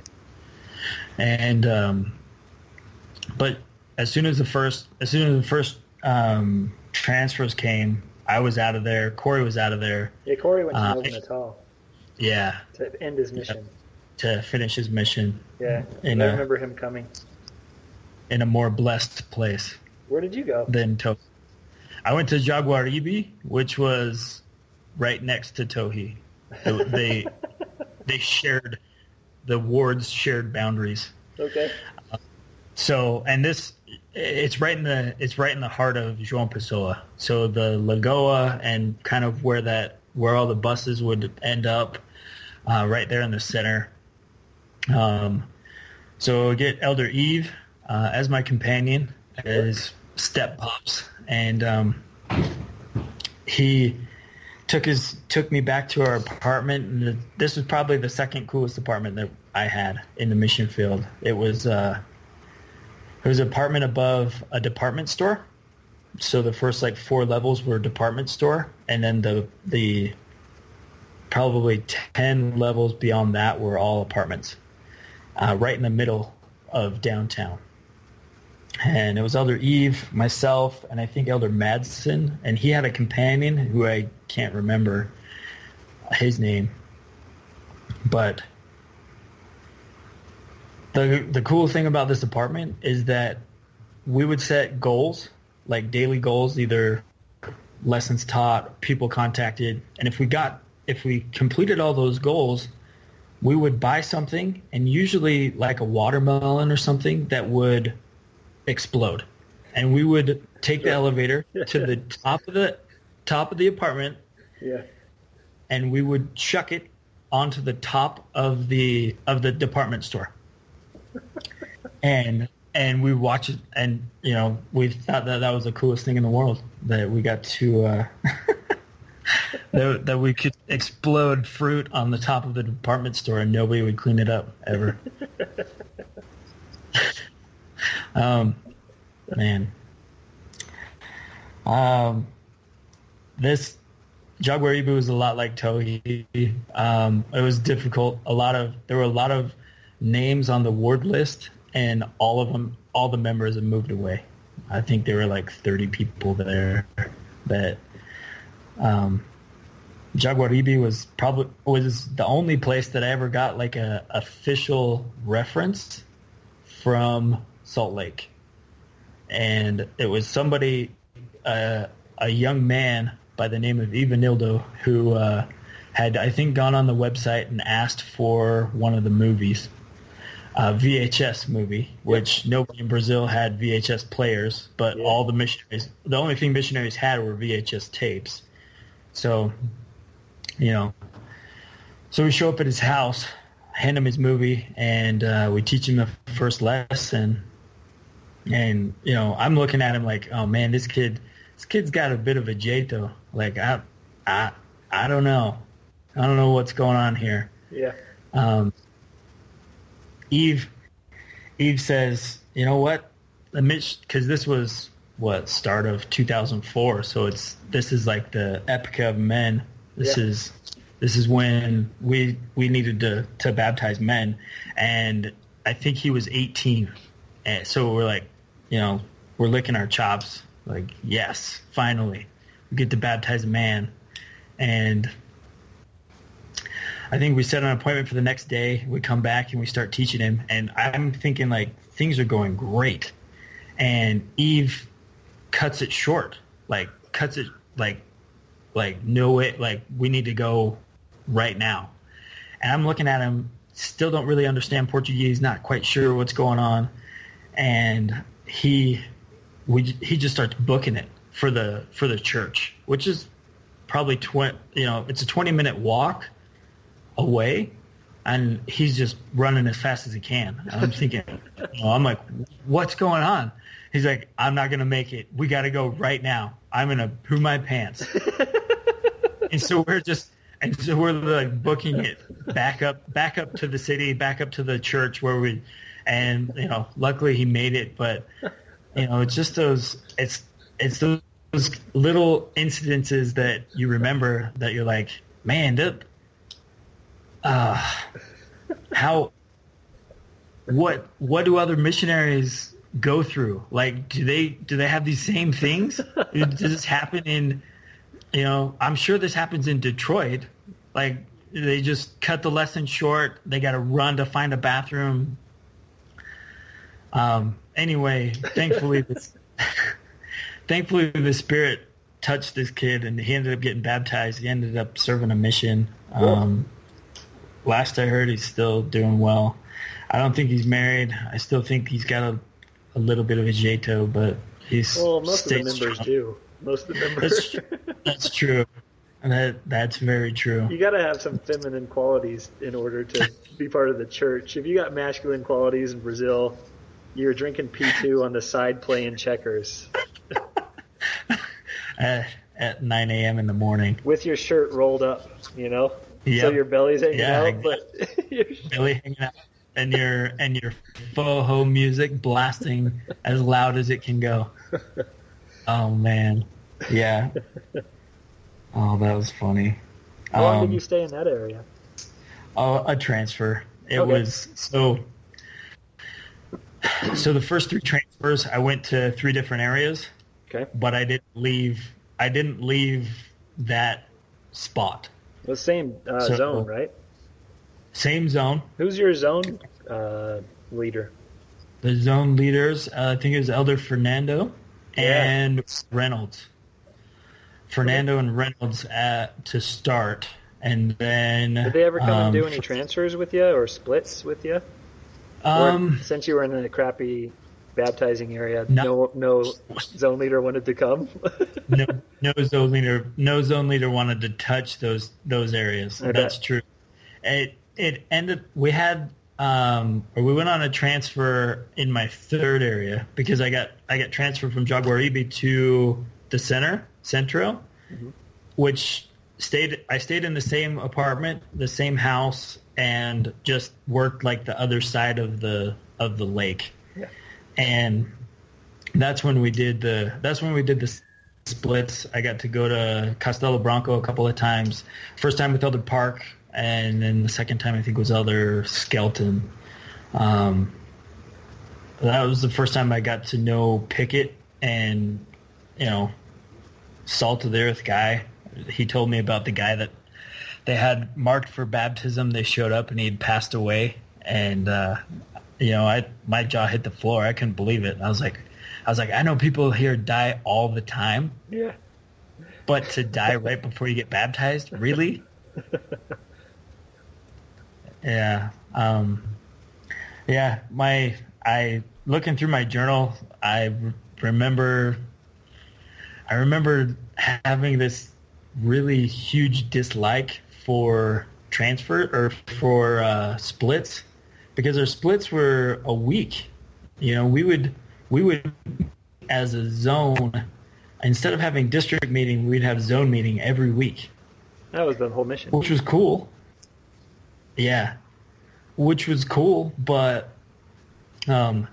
and um, but as soon as the first as soon as the first um, transfers came, I was out of there. Corey was out of there.
Yeah, Corey went to
Uh, Yeah,
to end his mission.
to finish his mission
Yeah,
In
I
a-
remember him coming.
in a more blessed place
Where did you go?
than Torre. I went to Jaguaribe, which was right next to Torre. They <laughs> they, they shared the wards shared boundaries.
Okay.
So, and this, it's right in the, it's right in the heart of João Pessoa. So the Lagoa and kind of where that, where all the buses would end up, uh, right there in the center. Um, so get Elder Eve uh, as my companion, as step pops, and um, he took his took me back to our apartment. And this was probably the second coolest apartment that I had in the mission field. It was uh, it was an apartment above a department store. So the first like four levels were department store, and then the the probably ten levels beyond that were all apartments, uh, right in the middle of downtown. And it was Elder Eve, myself, and I think Elder Madsen, and he had a companion who I can't remember his name, but the the cool thing about this apartment is that we would set goals, like daily goals, either lessons taught, people contacted, and if we got if we completed all those goals, we would buy something and usually like a watermelon or something that would explode. And we would take the elevator <laughs> to the top of the top of the apartment
Yeah.
and we would chuck it onto the top of the of the department store. <laughs> and and we watch it and you know we thought that that was the coolest thing in the world that we got to uh <laughs> that, that we could explode fruit on the top of the department store and nobody would clean it up ever <laughs> um man um this Jaguaribe was a lot like Torre. Um, it was difficult. A lot of there were a lot of names on the ward list, and all of them, all the members have moved away. I think there were like 30 people there. That um, Jaguaribe was probably was the only place that I ever got like a official reference from Salt Lake, and it was somebody, uh, a young man by the name of Ivanildo who uh, had I think gone on the website and asked for one of the movies, a VHS movie, which nobody in Brazil had VHS players, but
Yeah.
all the missionaries, the only thing missionaries had were VHS tapes. So, you know, so we show up at his house, hand him his movie, and uh, we teach him the first lesson. And you know, I'm looking at him like, oh man, this kid, this kid's got a bit of a jeito. Like I, I, I don't know, I don't know what's going on here.
Yeah.
Um, Eve, Eve says, you know what, because this was what start of 2004, so it's this is like the epic of men. This
Yeah.
is this is when we we needed to to baptize men, and I think he was 18, and so we're like, you know, we're licking our chops, like yes, finally, we get to baptize a man, and I think we set an appointment for the next day. We come back and we start teaching him, and I'm thinking like things are going great, and Eve cuts it short, like cuts it like like no it like we need to go right now, and I'm looking at him, still don't really understand Portuguese, not quite sure what's going on, and he we he just starts booking it for the for the church, which is probably twenty you know it's a 20 minute walk away and he's just running as fast as he can. And I'm thinking, you know, I'm like, what's going on? He's like, I'm not going to make it. We got to go right now. I'm going to poo my pants. <laughs> and so we're just, and so we're like booking it back up, back up to the city, back up to the church where we, and you know, luckily he made it, but you know, it's just those, it's, it's those little incidences that you remember that you're like, man, that, uh, how what what do other missionaries go through? Like, do they do they have these same things? Does <laughs> this happen in, you know, I'm sure this happens in Detroit. Like, they just cut the lesson short. They got to run to find a bathroom. Um. Anyway, thankfully, <laughs> this, <laughs> thankfully the Spirit touched this kid, and he ended up getting baptized. He ended up serving a mission. Um, last I heard, he's still doing well. I don't think he's married. I still think he's got a, a little bit of a jeito, but he's
Well, most of the members
strong.
do. Most of the
That's,
members.
tr- that's true. And that that's very true.
you got to have some feminine qualities in order to be part of the church. If you got masculine qualities in Brazil, you're drinking Pitú on the side playing checkers <laughs>
At, at 9 a.m. in the morning,
with your shirt rolled up, you know? So your belly's hanging
Yeah,
out, but <laughs> your
Billy hanging out, and your and your forró music blasting as loud as it can go. Oh man, yeah. Oh, that was funny.
How long
Um,
did you stay in that area?
Oh, a transfer. It
Okay.
was so. So the first three transfers, I went to three different areas,
Okay.
but I didn't leave. I didn't leave that spot.
The same uh,
So-
zone, right?
Same zone.
Who's your zone uh, leader?
The zone leaders, uh, I think it was Elder Fernando
Yeah.
and Reynolds. Fernando and Reynolds at, to start, and then
Did they ever come and
um,
do any transfers with you or splits with you?
Um,
or since you were in a crappy baptizing area,
No.
no, no zone leader wanted to come.
no, <laughs> no zone leader, no zone leader wanted to touch those those areas.
I
That's true. It it ended. We had um, or we went on a transfer in my third area because I got I got transferred from Jaguaribe to the center Centro,
Mm-hmm.
which stayed. I stayed in the same apartment, the same house, and just worked like the other side of the of the lake
yeah.
and that's when we did the that's when we did the splits. I got to go to Castelo Branco a couple of times. First time with Elder Park, and then the second time I think was other Skelton. Um, that was the first time I got to know Pickett and you know salt of the earth guy. He told me about the guy that they had marked for baptism. They showed up and he had passed away, and uh, you know, I my jaw hit the floor. I couldn't believe it. I was like, I was like, I know people here die all the time,
Yeah.
but to die right before you get baptized, really? <laughs> yeah. Um, yeah. My I looking through my journal, I remember. I remember having this really huge dislike for transfer or for uh, splits because our splits were a week. You know, we would we would as a zone instead of having district meeting, we'd have zone meeting every week,
That was the whole mission.
which was cool. Yeah, which was cool, but um,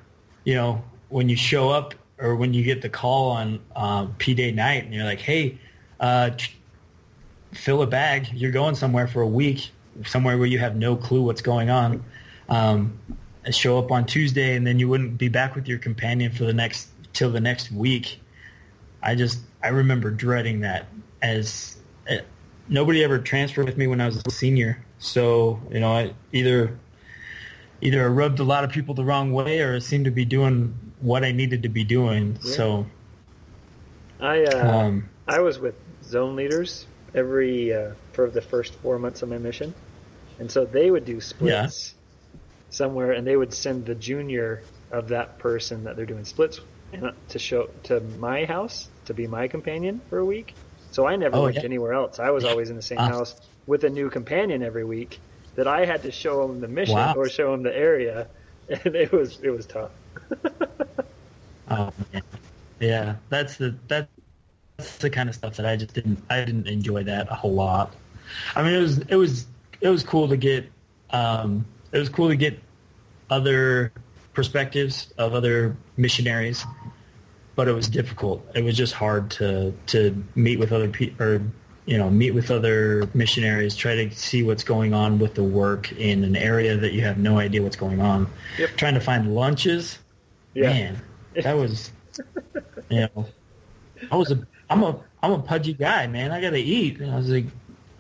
you know, when you show up or when you get the call on uh, P Day night and you're like, hey, uh, fill a bag. You're going somewhere for a week, somewhere where you have no clue what's going on. Um, show up on Tuesday, and then you wouldn't be back with your companion for the next till the next week. I just I remember dreading that as uh, nobody ever transferred with me when I was a senior. So you know, I either either I rubbed a lot of people the wrong way, or I seemed to be doing what I needed to be doing.
Yeah.
So
I uh,
um,
I was with zone leaders every uh, for the first four months of my mission, and so they would do splits somewhere, and they would send the junior of that person that they're doing splits to show to my house to be my companion for a week. So I never
Oh,
went
yeah.
anywhere else. I was always in the same
Ah.
house with a new companion every week that I had to show him the mission
Wow.
or show him the area, <laughs> and it was it was tough. <laughs>
Oh man. Yeah, that's the that, that's the kind of stuff that I just didn't I didn't enjoy that a whole lot. I mean, it was it was it was cool to get um, it was cool to get other perspectives of other missionaries, but it was difficult. It was just hard to to meet with other people or you know, meet with other missionaries, try to see what's going on with the work in an area that you have no idea what's going on.
Yep.
Trying to find lunches.
Yeah.
Man, that was, you know, I was a, I'm a, I'm a pudgy guy, man. I got to eat. And I was like,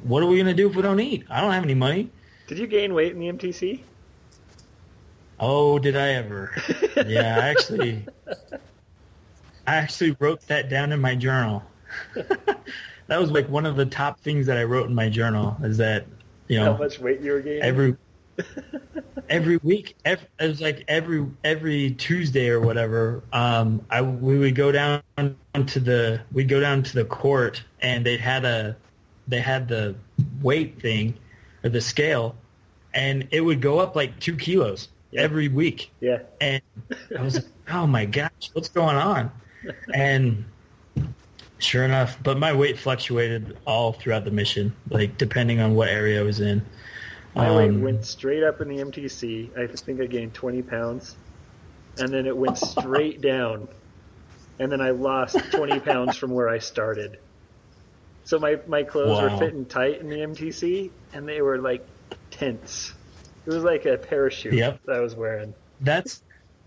what are we gonna do if we don't eat? I don't have any money.
Did you gain weight in the MTC?
Oh, did I ever? <laughs> yeah, I actually, I actually wrote that down in my journal. <laughs> that was like one of the top things that I wrote in my journal is that, you know,
How much weight you were gaining?
every <laughs> every week every, it was like every every tuesday or whatever um i we would go down to the we'd go down to the court and they had a they had the weight thing or the scale and it would go up like two kilos
Yeah.
every week
yeah.
and I was <laughs> like, oh my gosh, what's going on? And sure enough, but my weight fluctuated all throughout the mission, like depending on what area I was in.
My weight
Um,
went straight up in the MTC. I think I gained 20 pounds. And then it went straight <laughs> down. And then I lost 20 <laughs> pounds from where I started. So my, my clothes were fitting tight in the MTC, and they were like tense. It was like a parachute
Yep.
that I was wearing.
That's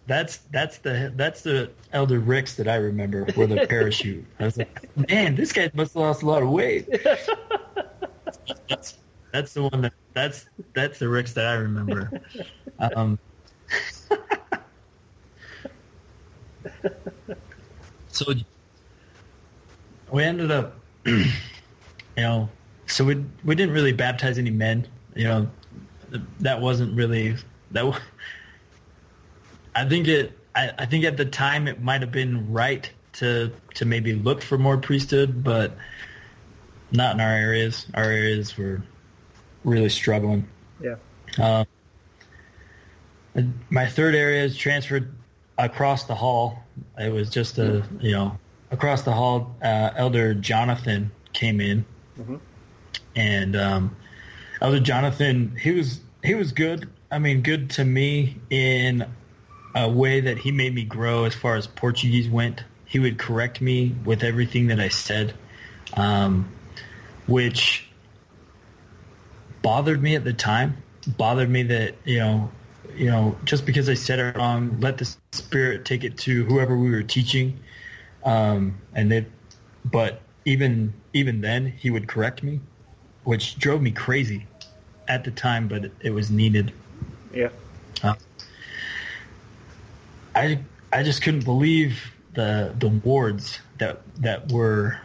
that's that's the that's the elder Ricks that I remember for the parachute. I was like, man, this guy must have lost a lot of weight. That's <laughs> that's the one that that's that's the Ricks that I remember. Um, <laughs> so we ended up, <clears throat> you know, so we we didn't really baptize any men. You know, that wasn't really that. I think it. I, I think at the time it might have been right to to maybe look for more priesthood, but not in our areas. Our areas were really struggling.
Yeah.
Uh, my third area is transferred across the hall. It was just a you know across the hall. Uh, Elder Jonathan came in,
Mhm.
and um, Elder Jonathan he was he was good. I mean, good to me in a way that he made me grow as far as Portuguese went. He would correct me with everything that I said, um, which bothered me at the time. Bothered me that you know, you know, just because I said it wrong, let the Spirit take it to whoever we were teaching, um, and they. But even even then, he would correct me, which drove me crazy at the time, but it, it was needed.
Yeah.
Uh, I I just couldn't believe the the wards that that were,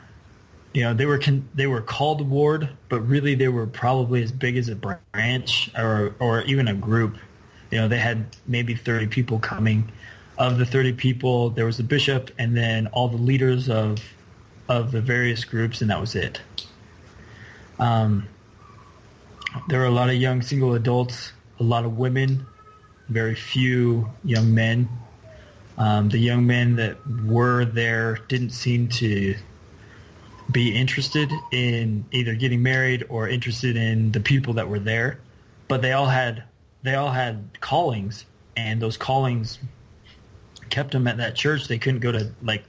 you know, they were con- they were called ward, but really they were probably as big as a branch or or even a group. You know, they had maybe thirty people coming. Of the thirty people, there was the bishop, and then all the leaders of of the various groups, and that was it. Um, there were a lot of young single adults, a lot of women, very few young men. Um, the young men that were there didn't seem to be interested in either getting married or interested in the people that were there, but they all had they all had callings, and those callings kept them at that church. They couldn't go to like,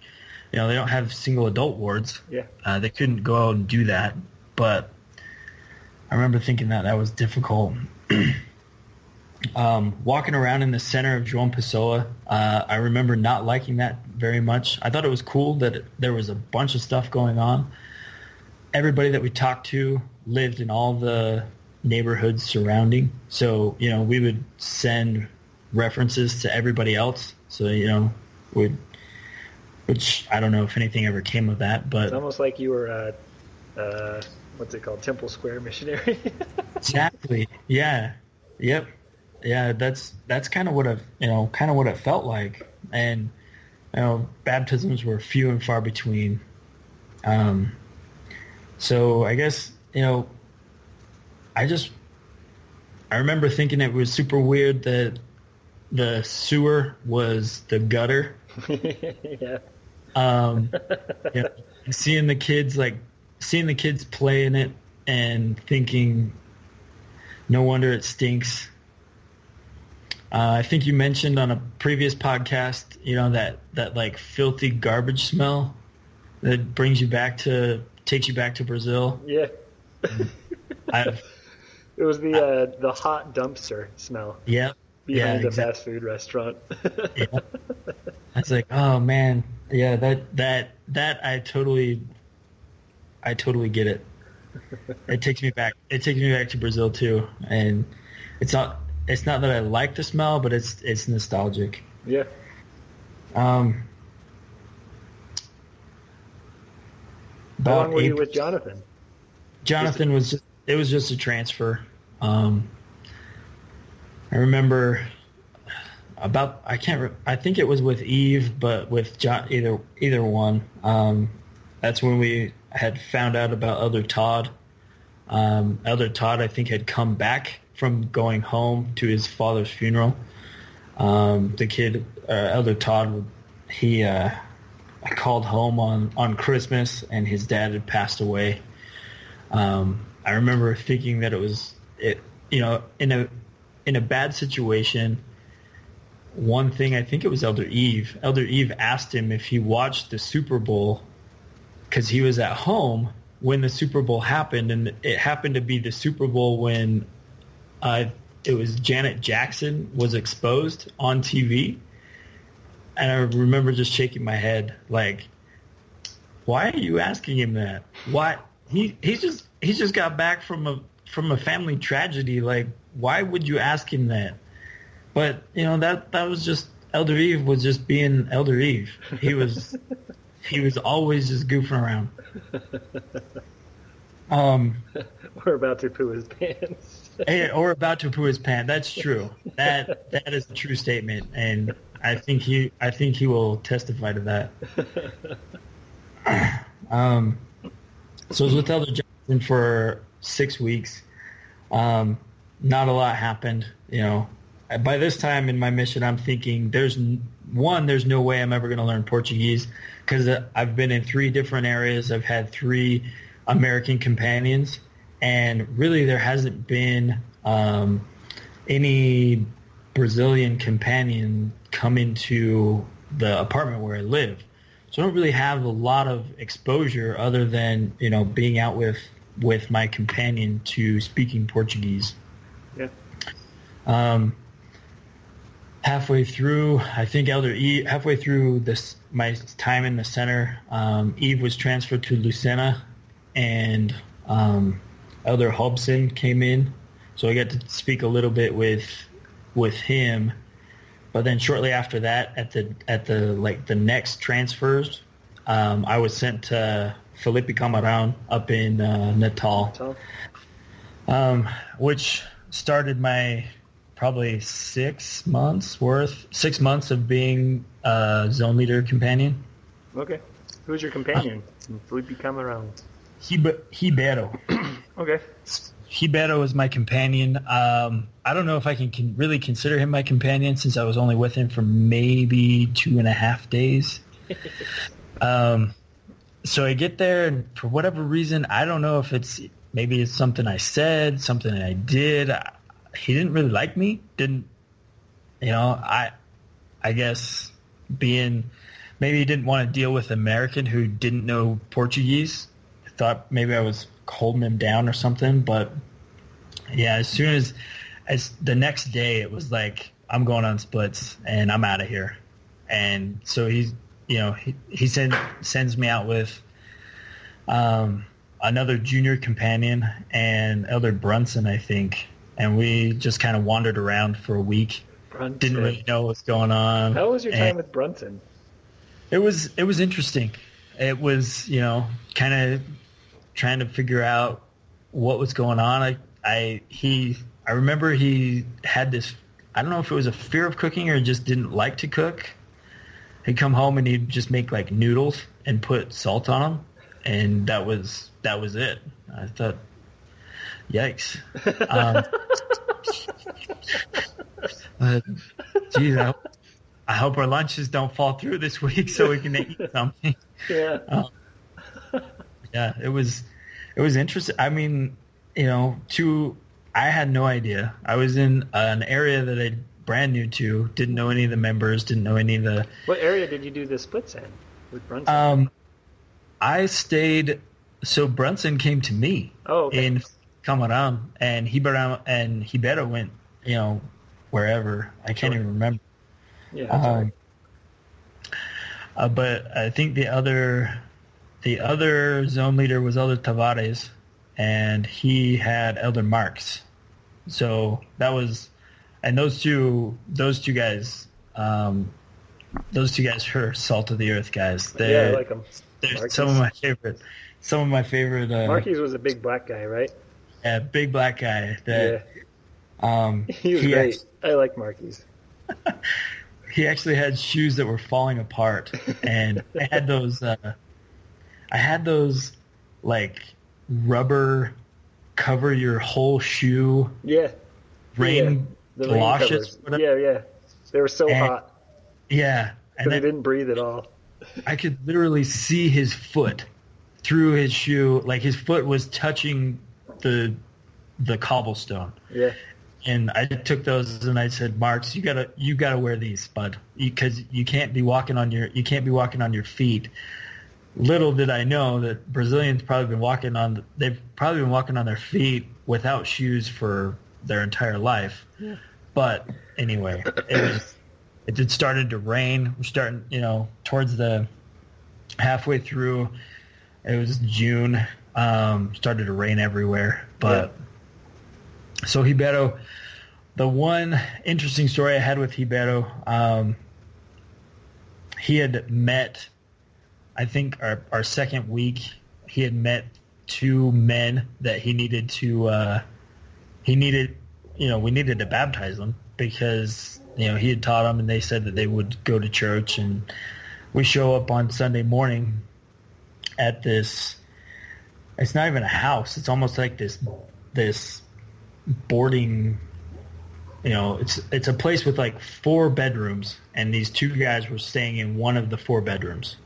you know, they don't have single adult wards.
Yeah.
Uh, they couldn't go out and do that, but I remember thinking that that was difficult. <clears throat> um, walking around in the center of João Pessoa, uh, I remember not liking that very much. I thought it was cool that it, there was a bunch of stuff going on. Everybody that we talked to lived in all the neighborhoods surrounding, so you know we would send references to everybody else. So you know, would which I don't know if anything ever came of that, but
It's almost like you were, uh, uh, what's it called, Temple Square missionary. <laughs>
exactly yeah yep yeah that's that's kind of what it you know kind of what it felt like and you know baptisms were few and far between um so i guess you know i just i remember thinking it was super weird that the sewer was the gutter <laughs>
yeah.
um, <laughs> you know, seeing the kids like seeing the kids play in it and thinking, no wonder it stinks. Uh, I think you mentioned on a previous podcast, you know that that like filthy garbage smell that brings you back to takes you back to Brazil.
Yeah. <laughs>
I've,
It was the uh, the hot dumpster smell
yeah, yeah,
behind the
exact-
fast food restaurant.
yeah. <laughs> I was like, oh man, yeah, that that that I totally, I totally get it. <laughs> It takes me back. It takes me back to Brazil too, and it's not. It's not that I like the smell, but it's it's nostalgic.
yeah.
Um,
How long were you with Jonathan?
Jonathan was just, it was just a transfer. Um, I remember about I can't re- I think it was with Eve, but with John either either one. Um, that's when we had found out about other Todd. Um, Elder Todd I think had come back from going home to his father's funeral. Um, the kid uh, Elder Todd he uh, called home on on Christmas and his dad had passed away. Um, I remember thinking that it was it, you know, in a in a bad situation. One thing I think it was Elder Eve. Elder Eve asked him if he watched the Super Bowl because he was at home when the Super Bowl happened, and it happened to be the Super Bowl when uh, it was Janet Jackson was exposed on TV. And I remember just shaking my head, like, why are you asking him that? Why he he's just he's just got back from a from a family tragedy. Like, why would you ask him that? But you know that that was just Elder Eve was just being Elder Eve. He was <laughs> he was always just goofing around. <laughs> Um,
We're about to poo his pants.
Eh, or about to poo his pants. That's true. That that is a true statement, and I think he I think he will testify to that. <clears throat> Um, so I was with Elder Johnson for six weeks. Um, not a lot happened, you know. By this time in my mission, I'm thinking there's one, there's no way I'm ever going to learn Portuguese because I've been in three different areas. I've had three American companions, and really there hasn't been um, any Brazilian companion come into the apartment where I live. So I don't really have a lot of exposure other than, you know, being out with, with my companion to speaking Portuguese.
Yeah.
Um, halfway through, I think Elder Eve, halfway through this, my time in the center, um, Eve was transferred to Lucena and um, Elder Hobson came in. So I got to speak a little bit with, with him. But then shortly after that, at the at the like the next transfers, um, I was sent to Felipe Camarão up in uh, Natal,
Tom?
um, which started my probably six months worth, six months of being a zone leader companion.
Okay. Who's your companion? Felipe Camarão.
Hib- Ribeiro. <clears throat>
Okay.
Ribeiro is my companion. Um, I don't know if I can, can really consider him my companion since I was only with him for maybe two and a half days. <laughs> um, so I get there, and for whatever reason, I don't know if it's maybe it's something I said, something I did. I, he didn't really like me. Didn't you know? I I guess being maybe he didn't want to deal with American who didn't know Portuguese. Thought maybe I was holding him down or something. But yeah, as soon as as the next day, it was like I'm going on splits and I'm out of here. And so he's you know he he send, sends me out with um, another junior companion and Elder Brunson, I think. And we just kind of wandered around for a week.
Brunson.
Didn't really know what's going on.
How was your
And-
time with Brunson?
it was it was interesting. It was you know kind of trying to figure out what was going on. I I he I remember he had this I don't know if it was a fear of cooking or just didn't like to cook. He'd come home and he'd just make like noodles and put salt on them, and that was that was it. I thought, yikes. Um, <laughs> geez, I, I hope our lunches don't fall through this week so we can eat <laughs> something.
Yeah.
Um, yeah, it was it was interesting. I mean, you know, to I had no idea. I was in an area that I brand new to, didn't know any of the members, didn't know any of the.
What area did you do the splits in with Brunson?
Um, I stayed so Brunson came to me
Oh, okay.
in Camarão, and Ribeiro and Ribeiro went, you know, wherever. I can't even remember.
yeah.
Um,
right.
uh, but I think the other, the other zone leader was Elder Tavares, and he had Elder Marks. So that was, and those two, those two guys, um, those two guys are salt of the earth guys.
yeah, I
They're,
like him.
they're some of my favorite, some of my favorite. Uh,
Marquis was a big black guy, right?
yeah, big black guy. That um,
yeah, <laughs> he was
he
great.
act-
I like Marquis. <laughs>
he actually had shoes that were falling apart <laughs> and had those uh i had those like rubber cover your whole shoe
Yeah,
rain galoshes
Yeah, yeah. They were so
And-
hot.
yeah and then
didn't breathe at all.
i could literally see his foot through his shoe. Like his foot was touching the the cobblestone.
Yeah,
and I took those and I said, "Marks, you gotta you gotta wear these, bud, because you can't be walking on your you can't be walking on your feet." Little did I know that Brazilians probably been walking on they've probably been walking on their feet without shoes for their entire life. But anyway, it was it did started to rain. We're starting, you know, towards the halfway through. It was June. Um, started to rain everywhere, but so Ribeiro, the one interesting story I had with Ribeiro, um, he had met, I think our, our second week, he had met two men that he needed to, uh, he needed, you know, we needed to baptize them because, you know, he had taught them and they said that they would go to church. And we show up on Sunday morning at this, it's not even a house. It's almost like this, this boarding you know it's it's a place with like four bedrooms. And these two guys were staying in one of the four bedrooms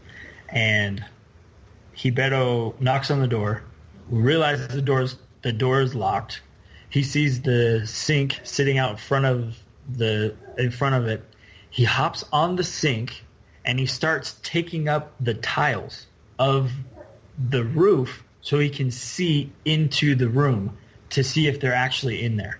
and Ribeiro knocks on the door. We realize the door's the door is locked. He sees the sink sitting out in front of the in front of it. He hops on the sink and he starts taking up the tiles of the roof so he can see into the room to see if they're actually in there.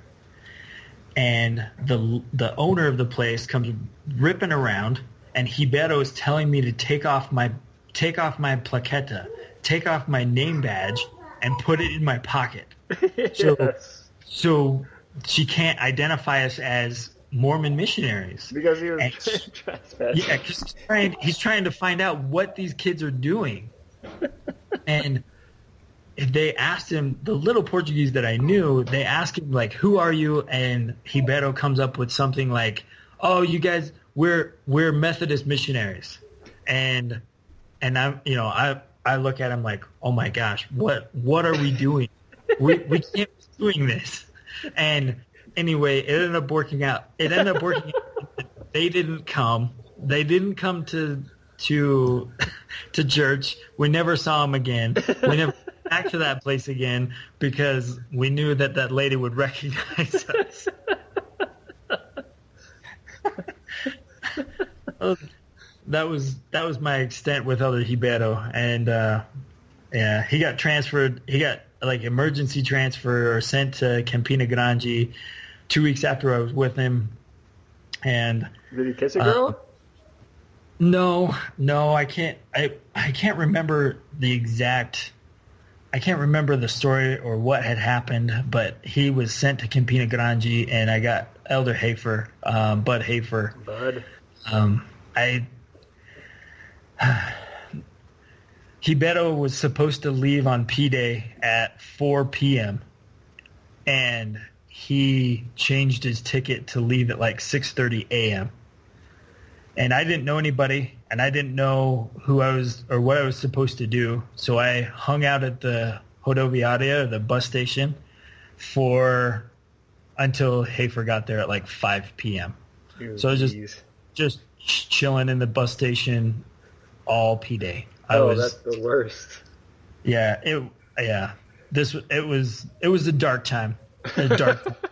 And the the owner of the place comes ripping around, and Ribeiro is telling me to take off my take off my plaqueta, take off my name badge, and put it in my pocket. <laughs> So
Yes.
so she can't identify us as Mormon missionaries.
because he was
And- <laughs>
trespassing.
Yeah, he's trying, he's trying to find out what these kids are doing. <laughs> and if they asked him, the little Portuguese that I knew, they asked him, like, who are you? And Ribeiro comes up with something like, oh, you guys, we're, we're Methodist missionaries. And, and I'm, you know, I, I look at him like, oh my gosh, what, what are we doing? we, we can't be doing this. And anyway, it ended up working out. It ended up working out. They didn't come. They didn't come to to to church. We never saw them again. We never went back to that place again because we knew that that lady would recognize us. <laughs> Oh, That was that was my extent with other Ribeiro, and uh, yeah, he got transferred. He got like emergency transfer or sent to Campina Grande two weeks after I was with him, and
Did he kiss a
Uh,
girl?
no, no, I can't. I I can't remember the exact. I can't remember the story or what had happened, but he was sent to Campina Grande, and I got Elder Hafer, um, Bud Hafer.
Bud.
Um, I <sighs> Ribeiro was supposed to leave on P Day at 4 p.m. and he changed his ticket to leave at like 6:30 a.m. And I didn't know anybody, and I didn't know who I was or what I was supposed to do. So I hung out at the Rodoviaria, the bus station, for until Hafer got there at like 5 p.m So it's just-
Jeez.
just chilling in the bus station all P day. I
oh,
was
that's the worst.
yeah, it yeah. This it was it was a dark time. A dark time. <laughs>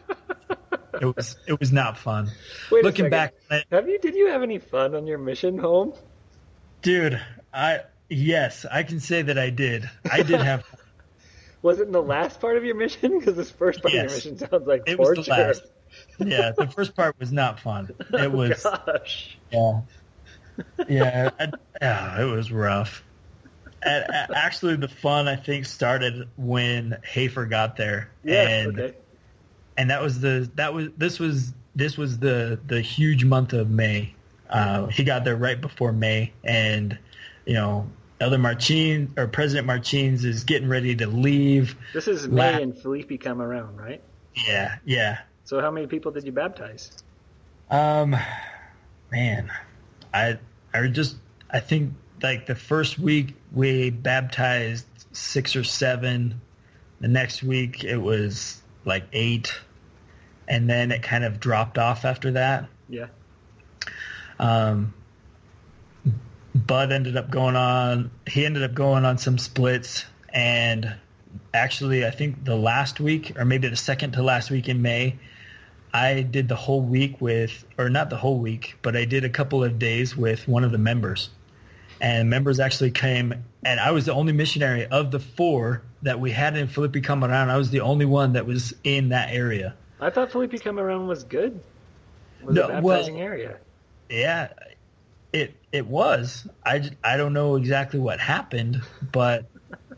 It was it was not fun.
Wait
Looking back,
Have you? Did you have any fun on your mission home?
dude, I yes, I can say that I did. I did <laughs> have.
Was it in the last part of your mission? Because this first part
Yes.
of your mission sounds like
It was
torture.
the last. Yeah, the first part was not fun. It <laughs> oh was.
Oh, gosh.
Yeah. Yeah, <laughs> I- yeah, it was rough. And, actually, the fun I think started when Hafer got there,
Yeah.
and
okay.
and that was the that was this was this was the the huge month of May. Uh, he got there right before May, and you know, Elder Marcin or President Martins is getting ready to leave.
This is
La-
May and Felipe Camarão, right?
Yeah, yeah.
So how many people did you baptize?
Um, man, I I just I think like the first week we baptized six or seven. The next week it was like eight, and then it kind of dropped off after that.
Yeah.
Um, Bud ended up going on. He ended up going on some splits, and actually, I think the last week, or maybe the second to last week in May, I did the whole week with, or not the whole week, but I did a couple of days with one of the members, and members actually came, and I was the only missionary of the four that we had in Felipe Camarão. I was the only one that was in that area.
I thought Felipe Camarão was good. Was
No,
a
well-
area.
Yeah, it it was. I, I don't know exactly what happened, but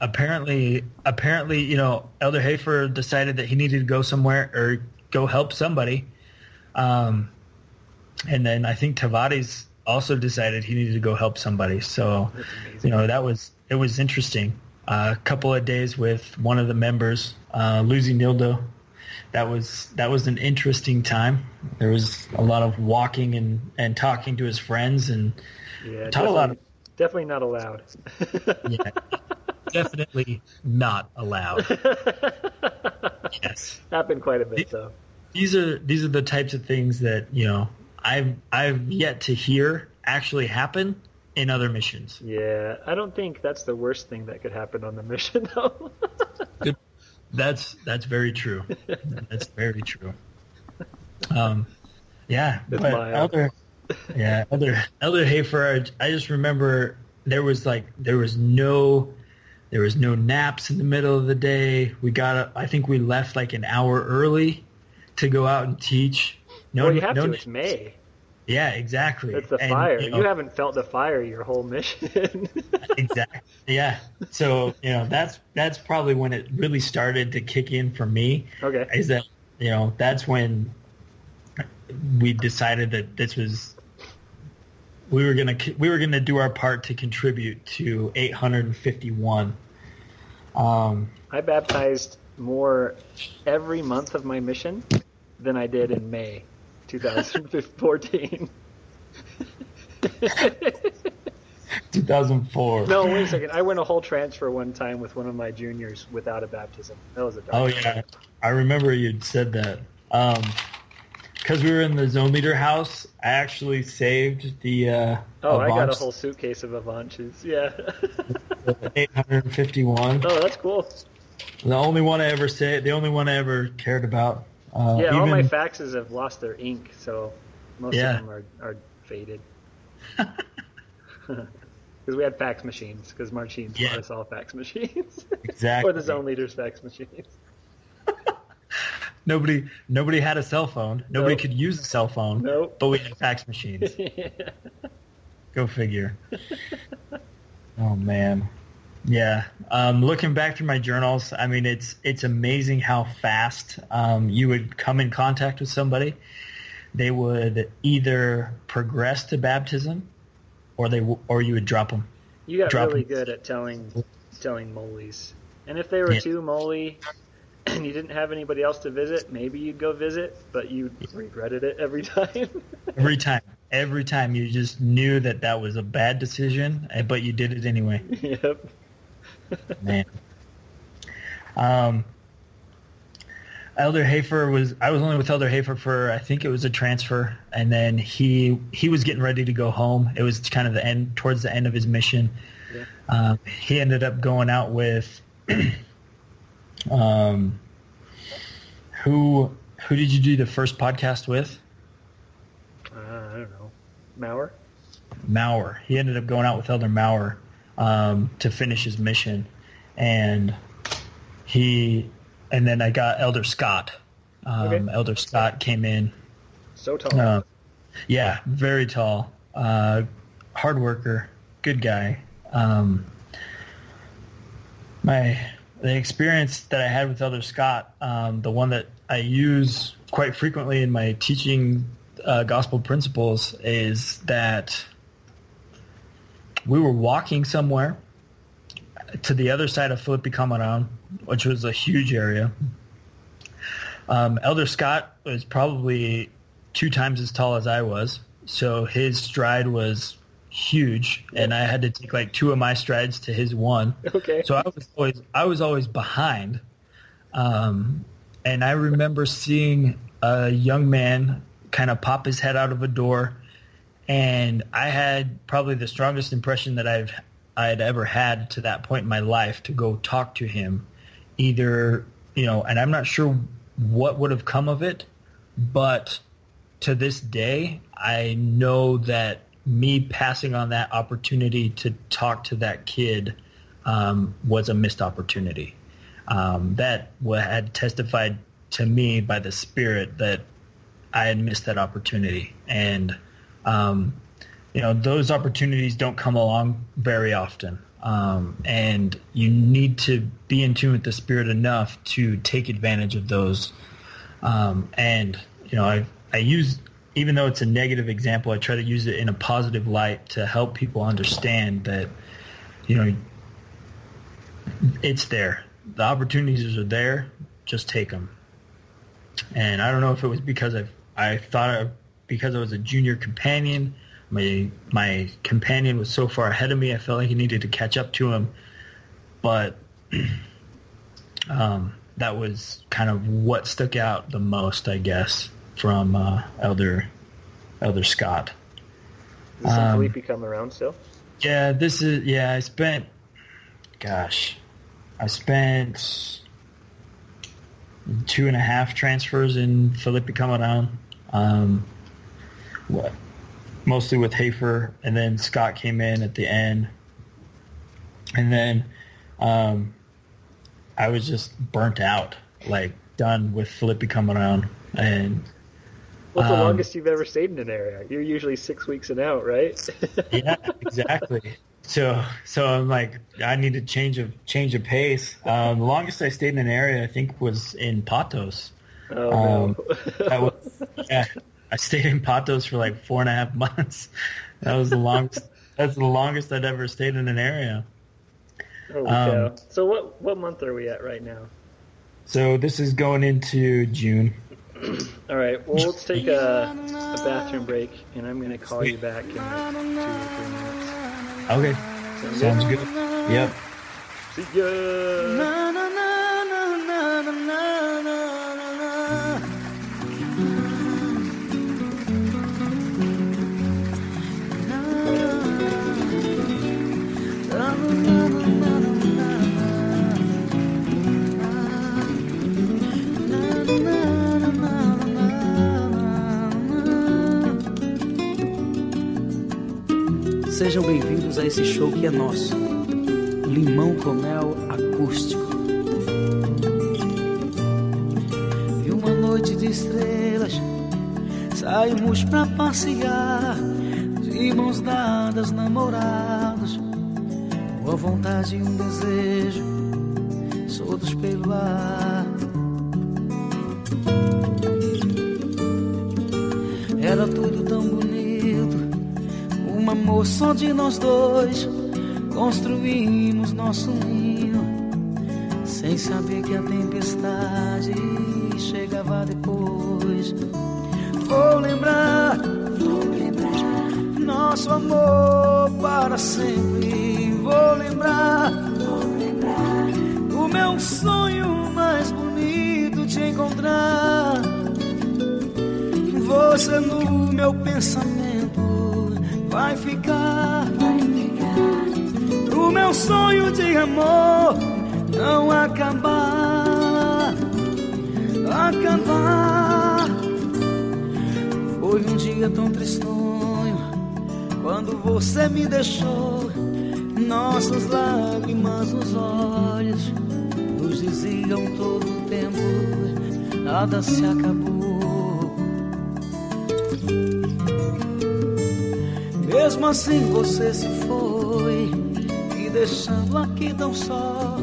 apparently apparently you know Elder Hafer decided that he needed to go somewhere or go help somebody, um, and then I think Tavares also decided he needed to go help somebody. So you know that was it was interesting. a couple of days with one of the members, uh, Lucy Nildo. That was that was an interesting time. There was a lot of walking and, and talking to his friends, and
yeah,
Taught a lot of-
definitely not allowed.
yeah, definitely not allowed. <laughs> Yes,
Happened quite a bit though.
These are these are the types of things that you know I've I've yet to hear actually happen in other missions.
Yeah, I don't think that's the worst thing that could happen on the mission <laughs> though.
That's that's very true. That's very true. Um, yeah,
It's
but. Elder, yeah, Elder Elder. I just remember there was like there was no there was no naps in the middle of the day. We got up, I think we left like an hour early to go out and teach. No,
well, you have
no,
to. It's May.
yeah, exactly.
It's the
And,
fire.
you
You, haven't felt the fire your whole mission. <laughs>
exactly. Yeah. So you know that's that's probably when it really started to kick in for me.
okay.
is that you know that's when we decided that this was we were gonna we were gonna do our part to contribute to 851. Um,
I baptized more every month of my mission than I did in May 2014.
2004.
no, wait a second. I went a whole transfer one time with one of my juniors without a baptism. That was a dark
Oh yeah, I remember you'd said that. Um, because we were in the zone leader house, I actually saved the uh,
Oh, I got a whole suitcase of Avanches. Yeah. <laughs>
851.
oh, that's cool.
The only one I ever saved, the only one I ever cared about. Uh,
Yeah, all my faxes have lost their ink, so most
Yeah.
of them are, are faded. <laughs> Because we had fax machines, because Martins
Yeah.
bought us all fax machines.
exactly. <laughs>
or the zone leaders fax machines. <laughs>
Nobody, nobody had a cell phone. Nobody
Nope.
could use a cell phone.
Nope.
But we had fax machines. Go figure. oh man. Yeah. Um, looking back through my journals, I mean, it's it's amazing how fast um, you would come in contact with somebody. They would either progress to baptism, or they w- or you would drop them.
You got
Drop
really
them.
good at telling telling molies. And if they were
Yeah.
too moly <clears throat> and you didn't have anybody else to visit, maybe you'd go visit, but you regretted it every <laughs> time.
Every time, every time, you just knew that that was a bad decision, eh, but you did it anyway. <laughs>
yep.
Man. Um, Elder Hafer was I was only with Elder Hafer for I think it was a transfer, and then he he was getting ready to go home. It was kind of the end towards the end of his mission.
Yeah.
Um, he ended up going out with <clears throat> um, who who did you do the first podcast with?
Uh, I don't know. Mauer?
Maurer. He ended up going out with Elder Maurer. Um, to finish his mission, and he and then I got Elder Scott. Um,
Okay.
Elder Scott came in.
So tall.
Uh, yeah, very tall, uh, hard worker, good guy. Um, my the experience that I had with Elder Scott, um, the one that I use quite frequently in my teaching uh, gospel principles, is that we were walking somewhere to the other side of Felipe Camarão, which was a huge area. Um, Elder Scott was probably two times as tall as I was, so his stride was huge, and I had to take like two of my strides to his one.
okay.
So I was always I was always behind, um, and I remember seeing a young man kind of pop his head out of a door, and I had probably the strongest impression that I've I had ever had to that point in my life to go talk to him, either you know, and I'm not sure what would have come of it, but to this day, I know that me passing on that opportunity to talk to that kid um, was a missed opportunity. Um, that had testified to me by the Spirit that I had missed that opportunity, and um, you know those opportunities don't come along very often. Um, and you need to be in tune with the Spirit enough to take advantage of those. Um, and you know, I I use even though it's a negative example, I try to use it in a positive light to help people understand that you know it's there. The opportunities are there. Just take them. And I don't know if it was because I I thought because I was a junior companion, my my companion was so far ahead of me, I felt like I needed to catch up to him. But <clears throat> um, that was kind of what stuck out the most, I guess, from uh, Elder Elder Scott. Um,
Felipe Camarão still?
Yeah, this is yeah. I spent, gosh, I spent two and a half transfers in Felipe Camarão. Um, mostly with Hafer, and then Scott came in at the end, and then um, I was just burnt out, like done with Felipe Camarão, and
What's the
um,
longest you've ever stayed in an area? You're usually six weeks and out, right? <laughs>
yeah, exactly. So, so I'm like, I need to change of change of pace. Um, the longest I stayed in an area, I think, was in Patos.
oh,
Um,
no.
That was, yeah, I stayed in Patos for like four and a half <laughs> months. That was the longest. That's the longest I'd ever stayed in an area.
Holy
um.
So what what month are we at right now?
So this is going into June. <clears throat>
All right. Well, let's take a, a bathroom break, and I'm going to call you back in like two or three minutes.
Okay,
Sound
sounds
good?
good. Yep.
See ya.
Sejam bem-vindos a esse show que é nosso. Limão com mel acústico. E uma noite de estrelas, saímos pra passear, de mãos dadas, namorados, com a vontade e um desejo, soltos pelo ar. Era tudo amor só de nós dois. Construímos nosso ninho, sem saber que a tempestade chegava depois. Vou lembrar, vou lembrar nosso amor para sempre. Vou lembrar, vou lembrar o meu sonho mais bonito te encontrar. Você no meu pensamento vai ficar. O meu sonho de amor não acabar. Acabar. Foi um dia tão tristonho quando você me deixou. Nossas lágrimas nos olhos nos diziam todo o tempo: nada se acabou. Mesmo assim você se foi, me deixando aqui tão só.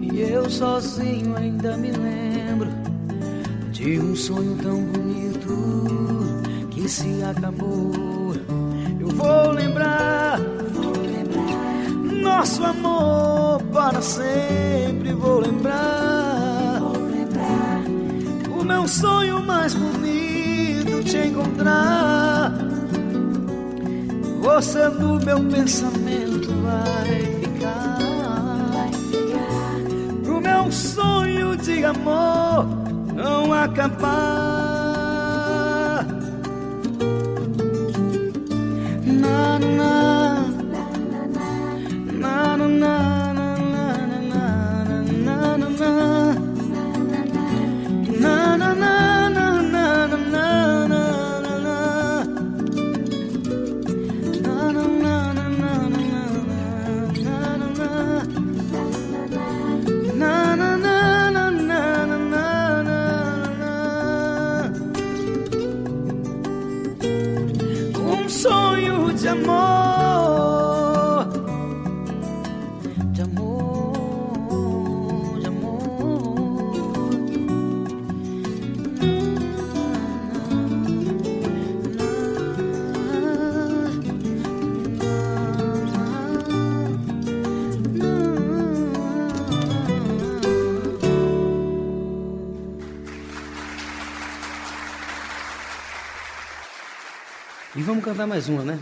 E eu sozinho ainda me lembro de um sonho tão bonito que se acabou. Eu vou lembrar nosso amor para sempre. Vou lembrar, o meu sonho mais bonito te encontrar. Você no meu pensamento vai ficar. Pro meu sonho de amor não acabar. Mais uma, né?